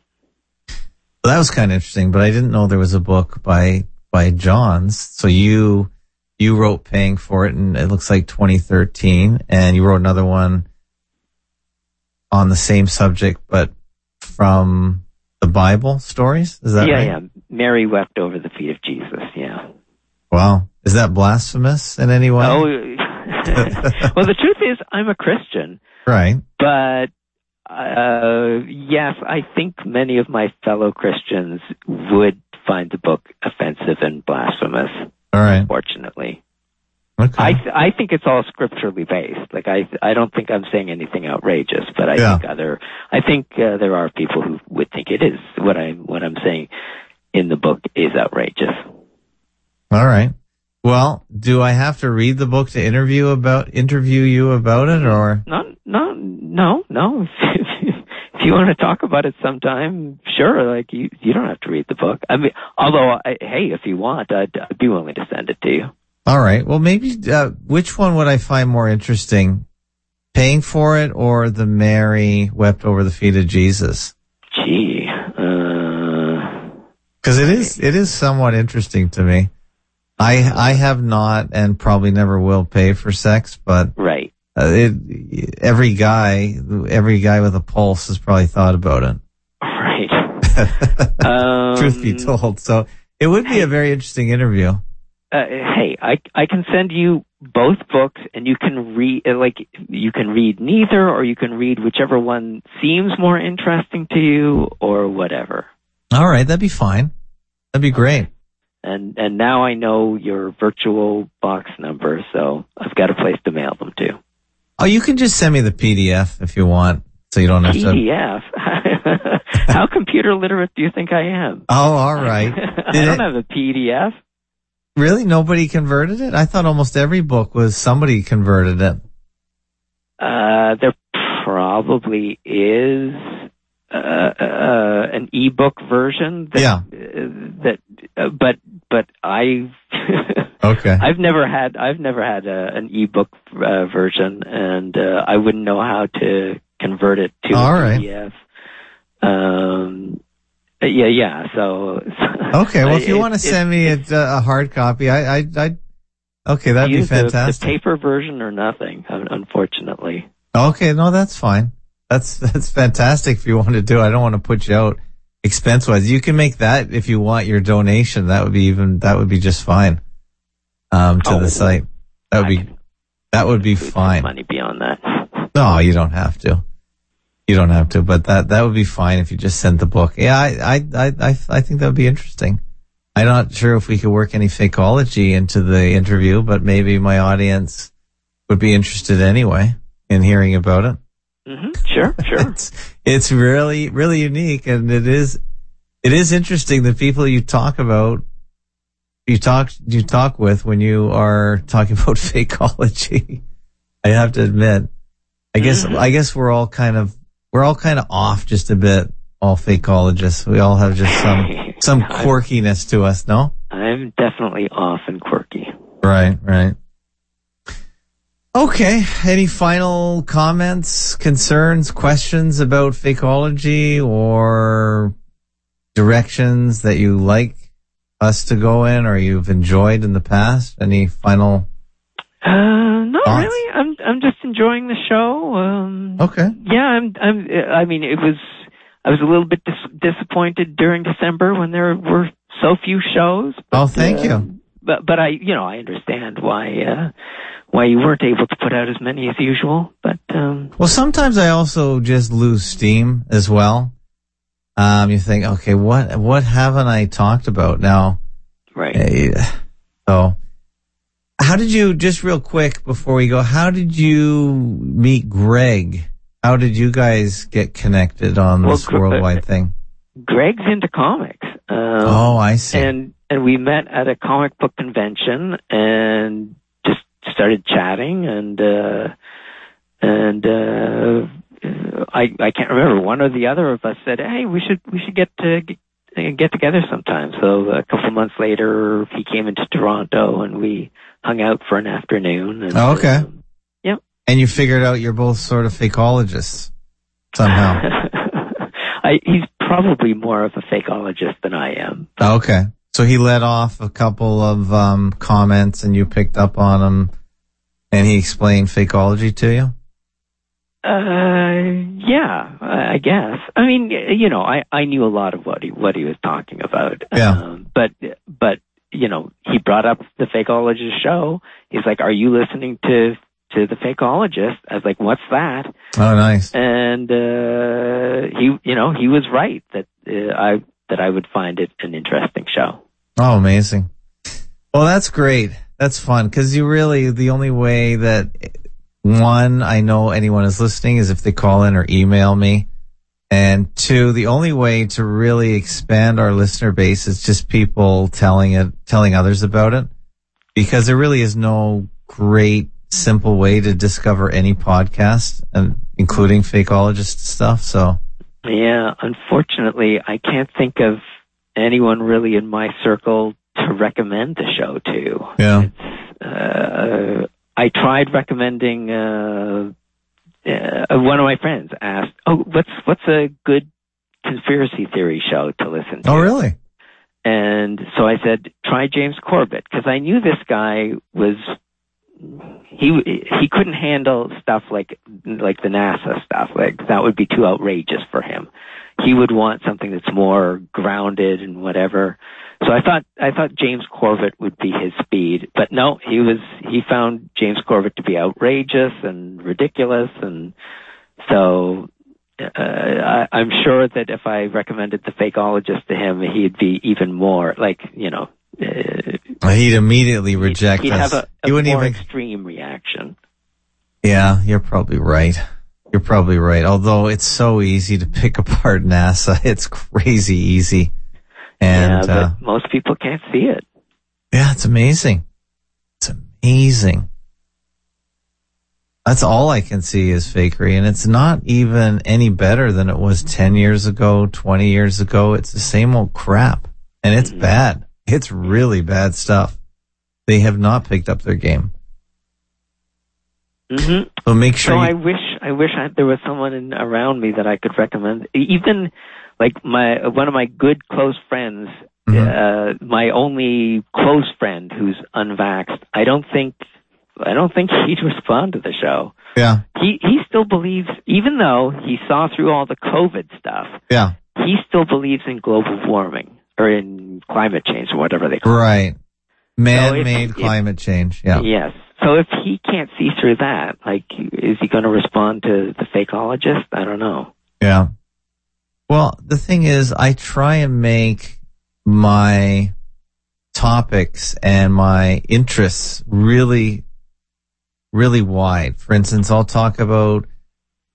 So that was kind of interesting, but I didn't know there was a book by, by Johns. So you, you wrote paying for it and it looks like 2013 and you wrote another one on the same subject, but from the Bible stories. Is that yeah, right? yeah. Mary wept over the feet of Jesus. Yeah. Wow. Is that blasphemous in any way? Oh, well, the truth is, I'm a Christian, right. but uh, yes, I think many of my fellow Christians would find the book offensive and blasphemous. All right. Unfortunately, Okay. I th- I think it's all scripturally based. Like I I don't think I'm saying anything outrageous, but I Yeah. think other I think uh, there are people who would think it is what I what I'm saying in the book is outrageous. All right. Well, do I have to read the book to interview about interview you about it or? No, no, no, no. if you want to talk about it sometime, sure. Like you, you don't have to read the book. I mean, although, I, hey, if you want, I'd, I'd be willing to send it to you. All right. Well, maybe uh, which one would I find more interesting, paying for it or the Mary wept over the feet of Jesus? Gee, uh, Because it is it is somewhat interesting to me. I I have not and probably never will pay for sex, but right. uh, it every guy every guy with a pulse has probably thought about it. Right. Um, Truth be told, so it would be a very interesting interview. Uh, hey, I I can send you both books, and you can read uh, like you can read neither, or you can read whichever one seems more interesting to you, or whatever. All right, that'd be fine. That'd be great. And and now I know your virtual box number, so I've got a place to mail them to. Oh, you can just send me the PDF if you want, so you don't have to. PDF. How computer literate do you think I am? Oh, all right. I don't it- have a PDF. Really, nobody converted it? I thought almost every book was somebody converted it. Uh, there probably is uh, uh, an ebook version. That, Yeah. uh, that, uh, but but I. Okay. I've never had I've never had a, an ebook uh, version, and uh, I wouldn't know how to convert it to All a right. PDF. Um, yeah, yeah. So Okay, well, if you want to send me a, a hard copy, I, I, I, okay, that'd be use the- fantastic. The, paper version or nothing, unfortunately. Okay, no, that's fine. That's that's fantastic. If you want to do, it. I don't want to put you out expense wise. You can make that if you want your donation. That would be even. That would be just fine. Um, to Oh. the site. That would I be. That would be fine. Money beyond that. No, you don't have to. You don't have to, but that that would be fine if you just sent the book. Yeah, I I I I, I think that would be interesting. I'm not sure if we could work any fakeology into the interview, but maybe my audience would be interested anyway in hearing about it. Hmm Sure, sure. It's it's really really unique, and it is it is interesting the people you talk about you talk you talk with when you are talking about fakeology. I have to admit, I guess Mhm. I guess we're all kind of we're all kind of off just a bit. All fakeologists, we all have just some some quirkiness to us. No, I'm definitely off and quirky. right, right. Okay. Any final comments, concerns, questions about fakeology or directions that you like us to go in or you've enjoyed in the past? Any final? Uh, not Thoughts? really. I'm I'm just enjoying the show. Um, Okay. yeah, I'm I'm. I mean, it was. I was a little bit dis- disappointed during December when there were so few shows. Oh, thank uh, you. But but I you know I understand why uh, why you weren't able to put out as many as usual. But um, Well, sometimes I also just lose steam as well. um, you think, okay, what what haven't I talked about now? Right. eh, So, how did you just real quick before we go? How did you meet Greg? How did you guys get connected on Well, this worldwide thing? Greg's into comics. Um, Oh, I see. and and we met at a comic book convention and just started chatting and uh and uh I I can't remember one or the other of us said hey we should we should get to get, get together sometime so a couple of months later he came into Toronto and we hung out for an afternoon and, Oh, okay. um, yep And you figured out you're both sort of fakeologists somehow. I, he's probably more of a fakeologist than I am okay. So he let off a couple of um, comments and you picked up on them and he explained fakeology to you? Uh, yeah, I guess. I mean, you know, I I knew a lot of what he what he was talking about. Yeah. Um, but but you know, he brought up the Fakeologist show. He's like, "Are you listening to to the Fakeologist?" I was like, "What's that?" Oh, nice. And uh, he, you know, he was right that uh, I that I would find it an interesting show. Oh, amazing. Well, that's great. That's fun because you really, the only way that one, I know anyone is listening is if they call in or email me. And two, the only way to really expand our listener base is just people telling it, telling others about it because there really is no great simple way to discover any podcast and including fakeologist stuff. So Yeah, unfortunately, I can't think of anyone really in my circle to recommend the show to. yeah. Uh, I tried recommending. Uh, uh, one of my friends asked, "Oh, what's what's a good conspiracy theory show to listen to?" Oh, really? And so I said, try James Corbett because I knew this guy was he he couldn't handle stuff like like the NASA stuff. Like that would be too outrageous for him. He would want something that's more grounded and whatever. So I thought I thought James Corbett would be his speed, but no, he was he found James Corbett to be outrageous and ridiculous, and so uh, I, I'm sure that if I recommended the fakeologist to him, he'd be even more like you know. Uh, He'd immediately reject he'd us. have a, he wouldn't more even extreme reaction. Yeah, you're probably right. You're probably right. Although it's so easy to pick apart NASA. It's crazy easy. And, yeah, uh, most people can't see it. yeah, it's amazing. It's amazing. That's all I can see is fakery. And it's not even any better than it was 10 years ago, 20 years ago. It's the same old crap. And it's Mhm. bad. It's really bad stuff. They have not picked up their game. Hmm So make sure So you, I wish I wish I, there was someone in, around me that I could recommend. Even like my one of my good close friends, Mhm. uh, my only close friend who's unvaxxed. I don't think I don't think he'd respond to the show. yeah, He he still believes, even though he saw through all the COVID stuff, yeah, he still believes in global warming or in climate change or whatever they call it. right. Man-made if- climate change. Yeah. Yes. So if he can't see through that, like, is he going to respond to the fakeologist? I don't know. Yeah. Well, the thing is, I try and make my topics and my interests really, really wide. For instance, I'll talk about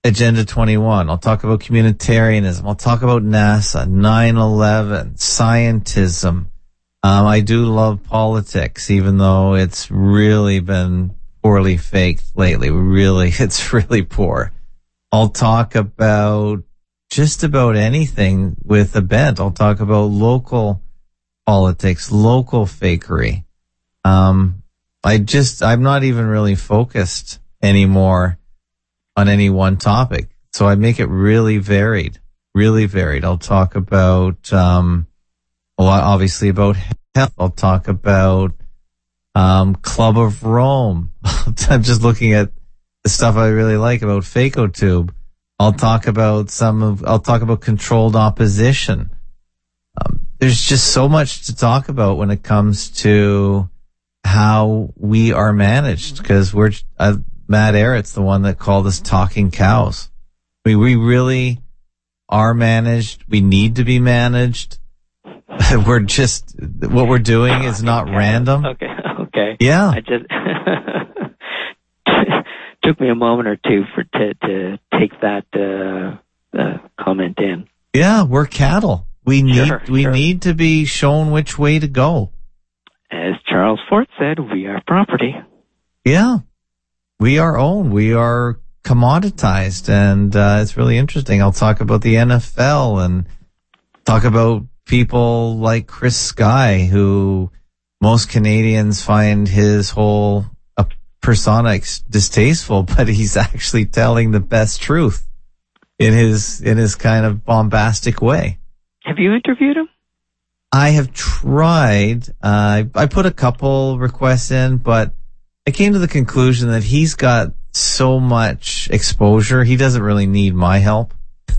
Agenda 21. I'll talk about communitarianism. I'll talk about NASA, 9-11, scientism. Um, I do love politics, even though it's really been poorly faked lately. Really, it's really poor. I'll talk about just about anything with a bent. I'll talk about local politics, local fakery. Um, I just, I'm not even really focused anymore on any one topic. So I make it really varied, really varied. I'll talk about, um, a lot, obviously about health. I'll talk about, um, Club of Rome. I'm just looking at the stuff I really like about FakeOTube. I'll talk about some of, I'll talk about controlled opposition. Um, there's just so much to talk about when it comes to how we are managed because we're, uh, Matt Ehret's the one that called us talking cows. I mean, we really are managed. We need to be managed. we're just what we're doing is not random. Okay, okay. Yeah. I just took me a moment or two for to to take that uh, uh, comment in. Yeah, we're cattle. We need Sure, we sure. need to be shown which way to go. As Charles Fort said, we are property. Yeah. We are owned. We are commoditized and uh, it's really interesting. I'll talk about the NFL and talk about people like Chris Sky who most Canadians find his whole uh, persona distasteful, but he's actually telling the best truth in his in his kind of bombastic way. Have you interviewed him? I have tried. Uh, I put a couple requests in, but I came to the conclusion that he's got so much exposure. He doesn't really need my help.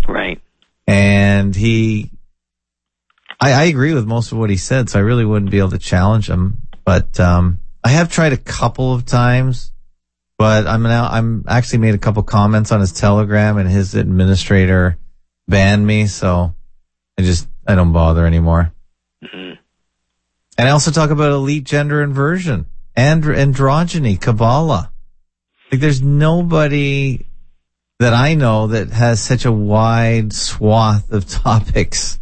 Right. And he, I, I agree with most of what he said, so I really wouldn't be able to challenge him. But, um, I have tried a couple of times, but I'm now, I'm actually made a couple comments on his telegram and his administrator banned me. So I just, I don't bother anymore. Mhm. And I also talk about elite gender inversion and androgyny, Kabbalah. Like there's nobody that I know that has such a wide swath of topics.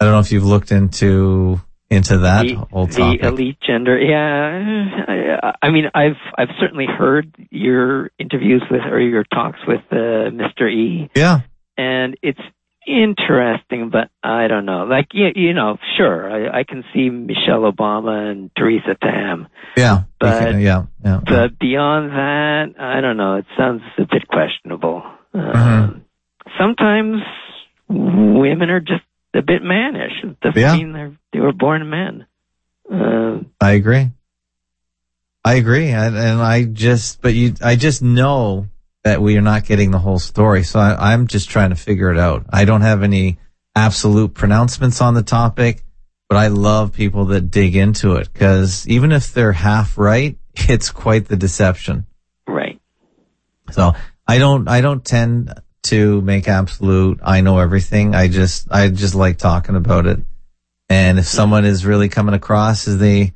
I don't know if you've looked into into that the, whole the elite gender. Yeah, I, I mean, I've I've certainly heard your interviews with or your talks with uh, Mr. E, yeah, and it's interesting, but I don't know. Like you, you know, sure, I, I can see Michelle Obama and Theresa Tam, yeah, But- yeah, yeah. but beyond that, I don't know. It sounds a bit questionable. Um, Mhm. Sometimes women are just a bit mannish. It doesn't Yeah. mean they're they were born men. Uh, I agree. I agree, and, and I just, but you, I just know that we are not getting the whole story. So I, I'm just trying to figure it out. I don't have any absolute pronouncements on the topic, but I love people that dig into it because even if they're half right, it's quite the deception. right. So I don't, I don't tend to make absolute, I know everything. I just, I just like talking about it. And if someone is really coming across as they,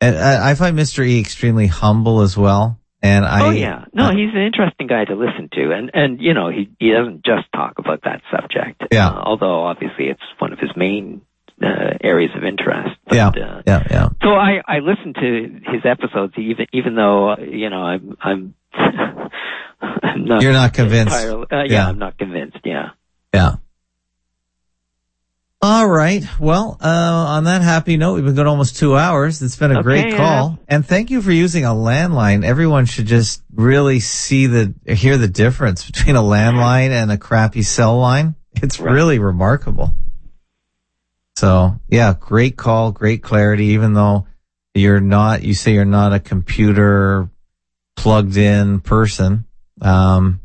and I I find Mr. E extremely humble as well. And I, oh yeah, no, he's an interesting guy to listen to, and and you know he he doesn't just talk about that subject. Yeah. Uh, although obviously it's one of his main uh, areas of interest. But, yeah, Uh, yeah, yeah. so I I listen to his episodes even even though uh, you know I'm I'm not You're not convinced. uh, yeah, Yeah. I'm not convinced. Yeah. Yeah. All right. Well, uh, on that happy note, we've been going almost two hours. It's been a Okay, great call. And thank you for using a landline. Everyone should just really see the, hear the difference between a landline and a crappy cell line. It's Right. really remarkable. So yeah, great call, great clarity, even though you're not, you say you're not a computer plugged in person. Um,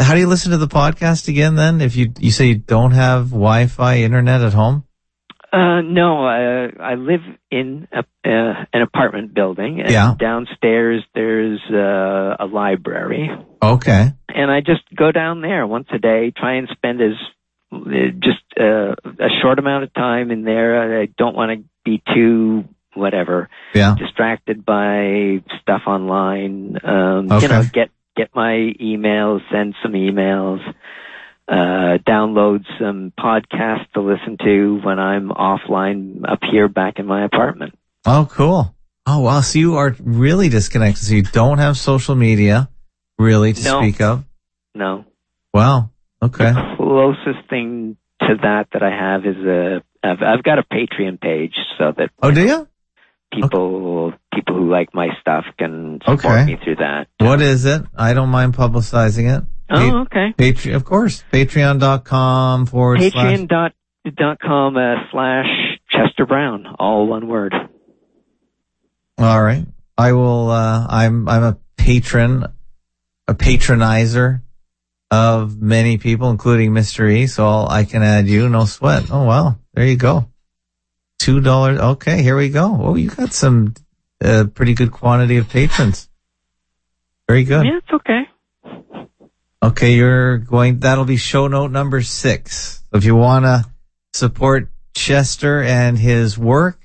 how do you listen to the podcast again then? If you, you say you don't have Wi-Fi internet at home? Uh, no, I, I live in a, uh, an apartment building. And Yeah. Downstairs, there's uh, a library, Okay. and I just go down there once a day, try and spend as uh, just uh, a short amount of time in there. I don't want to be too whatever Yeah. distracted by stuff online. Um, Okay. You know, get get my emails, send some emails, uh, download some podcasts to listen to when I'm offline up here back in my apartment. Oh, cool. Oh, wow. So you are really disconnected. So you don't have social media really to No. speak of? No, Wow. Okay. the closest thing to that that I have is a I've, I've got a Patreon page so that Oh, do you? People people who like my stuff can support Okay. me through that. What is it? I don't mind publicizing it. Oh, okay. Patreon, of course. Patreon.com forward slash. Patreon dot dot com uh, slash Chester Brown, all one word. All right. I will, uh, I'm, I'm a patron, a patronizer of many people, including Mr. E. So I'll, I can add you, no sweat. Oh, wow. There you go. Two dollars. Okay. Here we go. Oh, you got some, uh, pretty good quantity of patrons. Very good. Yeah, it's okay. Okay, you're going, that'll be show note number six. If you want to support Chester and his work,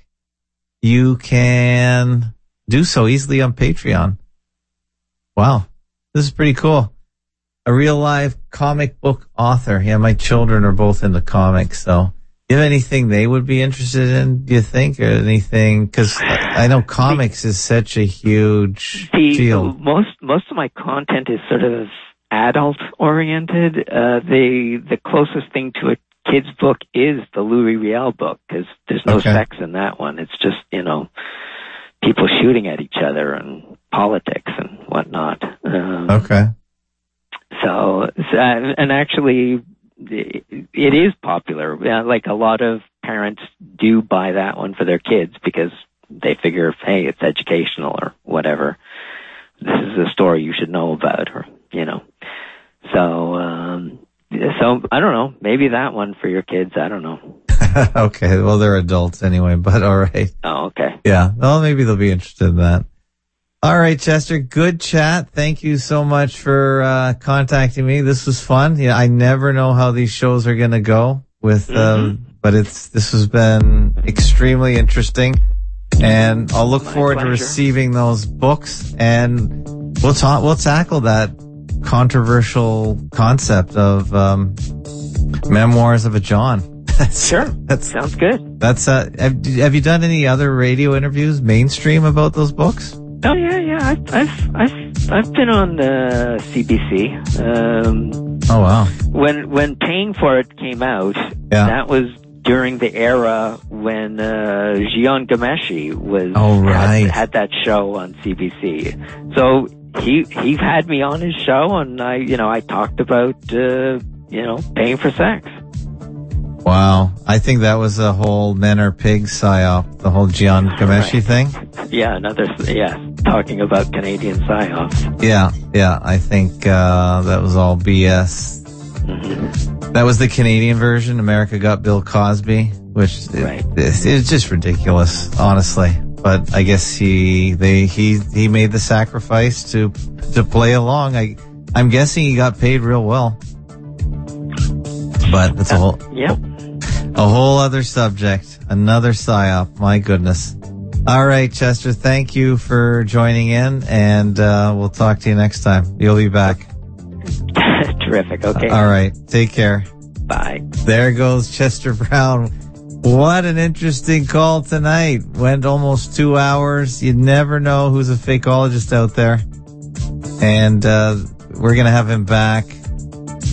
you can do so easily on Patreon. Wow. This is pretty cool. A real live comic book author. Yeah, my children are both into comics, so you have anything they would be interested in, do you think, or anything? Because I know comics is such a huge the, field. Most most of my content is sort of adult oriented. Uh, the the closest thing to a kid's book is the Louis Riel book because there's no Okay. sex in that one. It's just you know people shooting at each other and politics and whatnot. Um, Okay. so, so and actually, it is popular. Like a lot of parents do buy that one for their kids because they figure, hey, it's educational or whatever. This is a story you should know about, or you know. So, um, so I don't know. Maybe that one for your kids. I don't know. okay. Well, they're adults anyway, but all right. Oh, okay. Yeah. Well, maybe they'll be interested in that. All right, Chester. Good chat. Thank you so much for uh, contacting me. This was fun. Yeah, I never know how these shows are going to go with, um, but it's this has been extremely interesting, and I'll look My forward to receiving those books, and we'll talk. We'll tackle that controversial concept of um, memoirs of a John. Sure. that Sounds good. that's uh, have, have you done any other radio interviews mainstream about those books? Oh yeah, yeah. I've I've I've, I've been on the CBC. Um, Oh wow. when when paying for it came out, Yeah. that was during the era when uh, Jian Ghomeshi was Oh, right. had, had that show on CBC. So he he had me on his show, and I you know I talked about uh, you know paying for sex. Wow. I think that was a whole men are pigs psyop, the whole Jian Ghomeshi Right. thing. Yeah, another yeah talking about Canadian psyops. Yeah, yeah. I think uh, that was all BS. Mm-hmm. That was the Canadian version. America got Bill Cosby, which Right. it, it's just ridiculous, honestly. But I guess he they he he made the sacrifice to to play along. I I'm guessing he got paid real well. But that's a whole Yep. A whole other subject. Another psyop. My goodness. All right, Chester. Thank you for joining in, and uh, we'll talk to you next time. You'll be back. Terrific. Okay. All right. Take care. Bye. There goes Chester Brown. What an interesting call tonight. Went almost two hours. You never know who's a fakeologist out there. And uh, we're going to have him back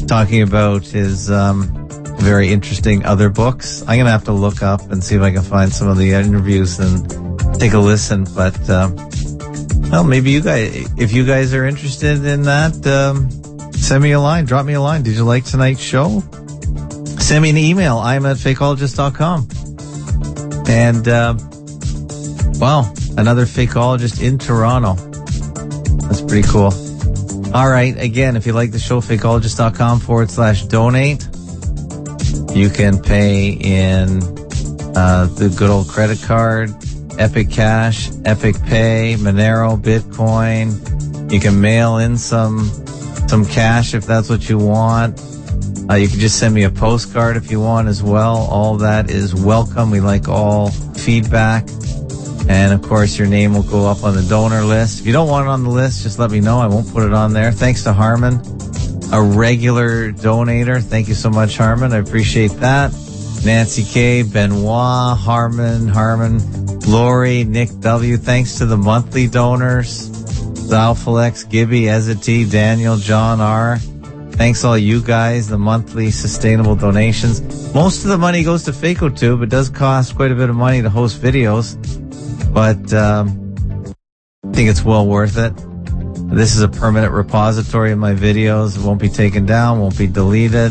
talking about his um, very interesting other books. I'm to have to look up and see if I can find some of the interviews and take a listen. But, um, well, maybe you guys, if you guys are interested in that, um, send me a line, drop me a line. Did you like tonight's show? send me an email. I'm at fakeologist.com. And, uh, another fakeologist in Toronto. That's pretty cool. All right. Again, if you like the show, fakeologist.com forward slash donate. You can pay in, uh, the good old credit card, Epic Cash, Epic Pay, Monero, Bitcoin. You can mail in some, some cash if that's what you want. Uh, you can just send me a postcard if you want as well. All that is welcome. We like all feedback. And of course, your name will go up on the donor list. If you don't want it on the list, just let me know. I won't put it on there. Thanks to Harmon, a regular donator. Thank you so much, Harmon. I appreciate that. Nancy K, Benoit, Harmon, Harmon, Lori, Nick W. Thanks to the monthly donors. Zalfalex, Gibby, Ezety, Daniel, John R. Thanks all you guys, the monthly sustainable donations. Most of the money goes to FakeOTube. It does cost quite a bit of money to host videos, but um, I think it's well worth it. This is a permanent repository of my videos. It won't be taken down, won't be deleted.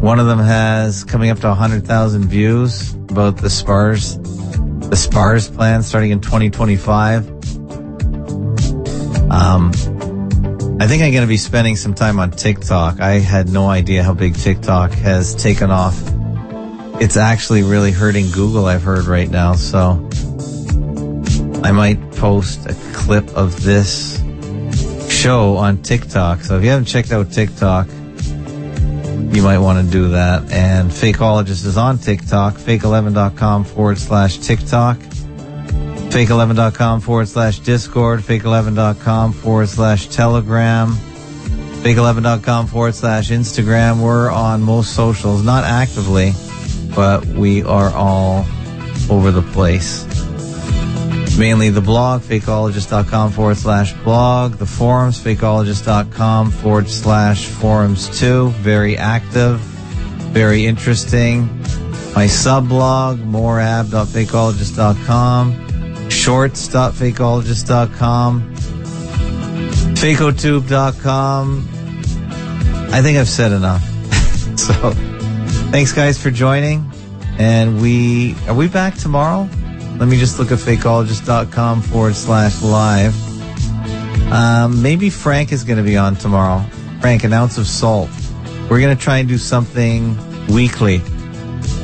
One of them has coming up to 100,000 views about the SPARS, the SPARS plan starting in 2025. Um, I think I'm going to be spending some time on TikTok. I had no idea how big TikTok has taken off. It's actually really hurting Google, I've heard right now. So I might post a clip of this show on TikTok. So if you haven't checked out TikTok, you might want to do that. And Fakeologist is on TikTok, fake11.com forward slash TikTok, fake11.com forward slash Discord, fake11.com forward slash Telegram, fake11.com forward slash Instagram. We're on most socials, not actively, but we are all over the place. Mainly the blog, fakeologist.com forward slash blog, the forums, fakeologist.com forward slash forums too. Very active, very interesting. My sublog, moreab.fakeologist.com, shorts.fakeologist.com, fakeotube.com. I think I've said enough. so, thanks guys for joining. And we, are we back tomorrow? Let me just look at fakeologist.com forward slash live. Um, maybe Frank is going to be on tomorrow. Frank, an ounce of salt. We're going to try and do something weekly.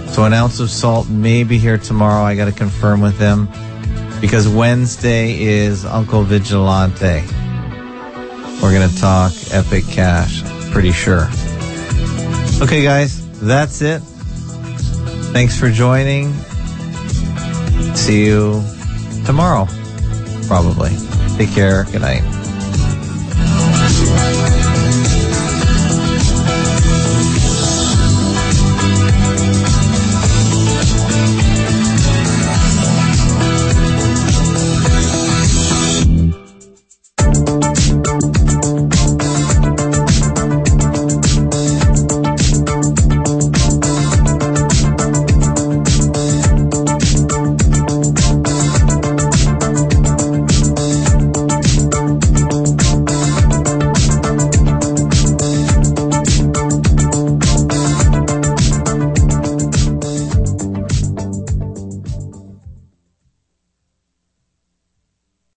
So an ounce of salt may be here tomorrow. I got to confirm with him because Wednesday is Uncle Vigilante. We're going to talk Epic Cash. Pretty sure. Okay, guys, that's it. Thanks for joining. See you tomorrow, probably. Take care. Good night.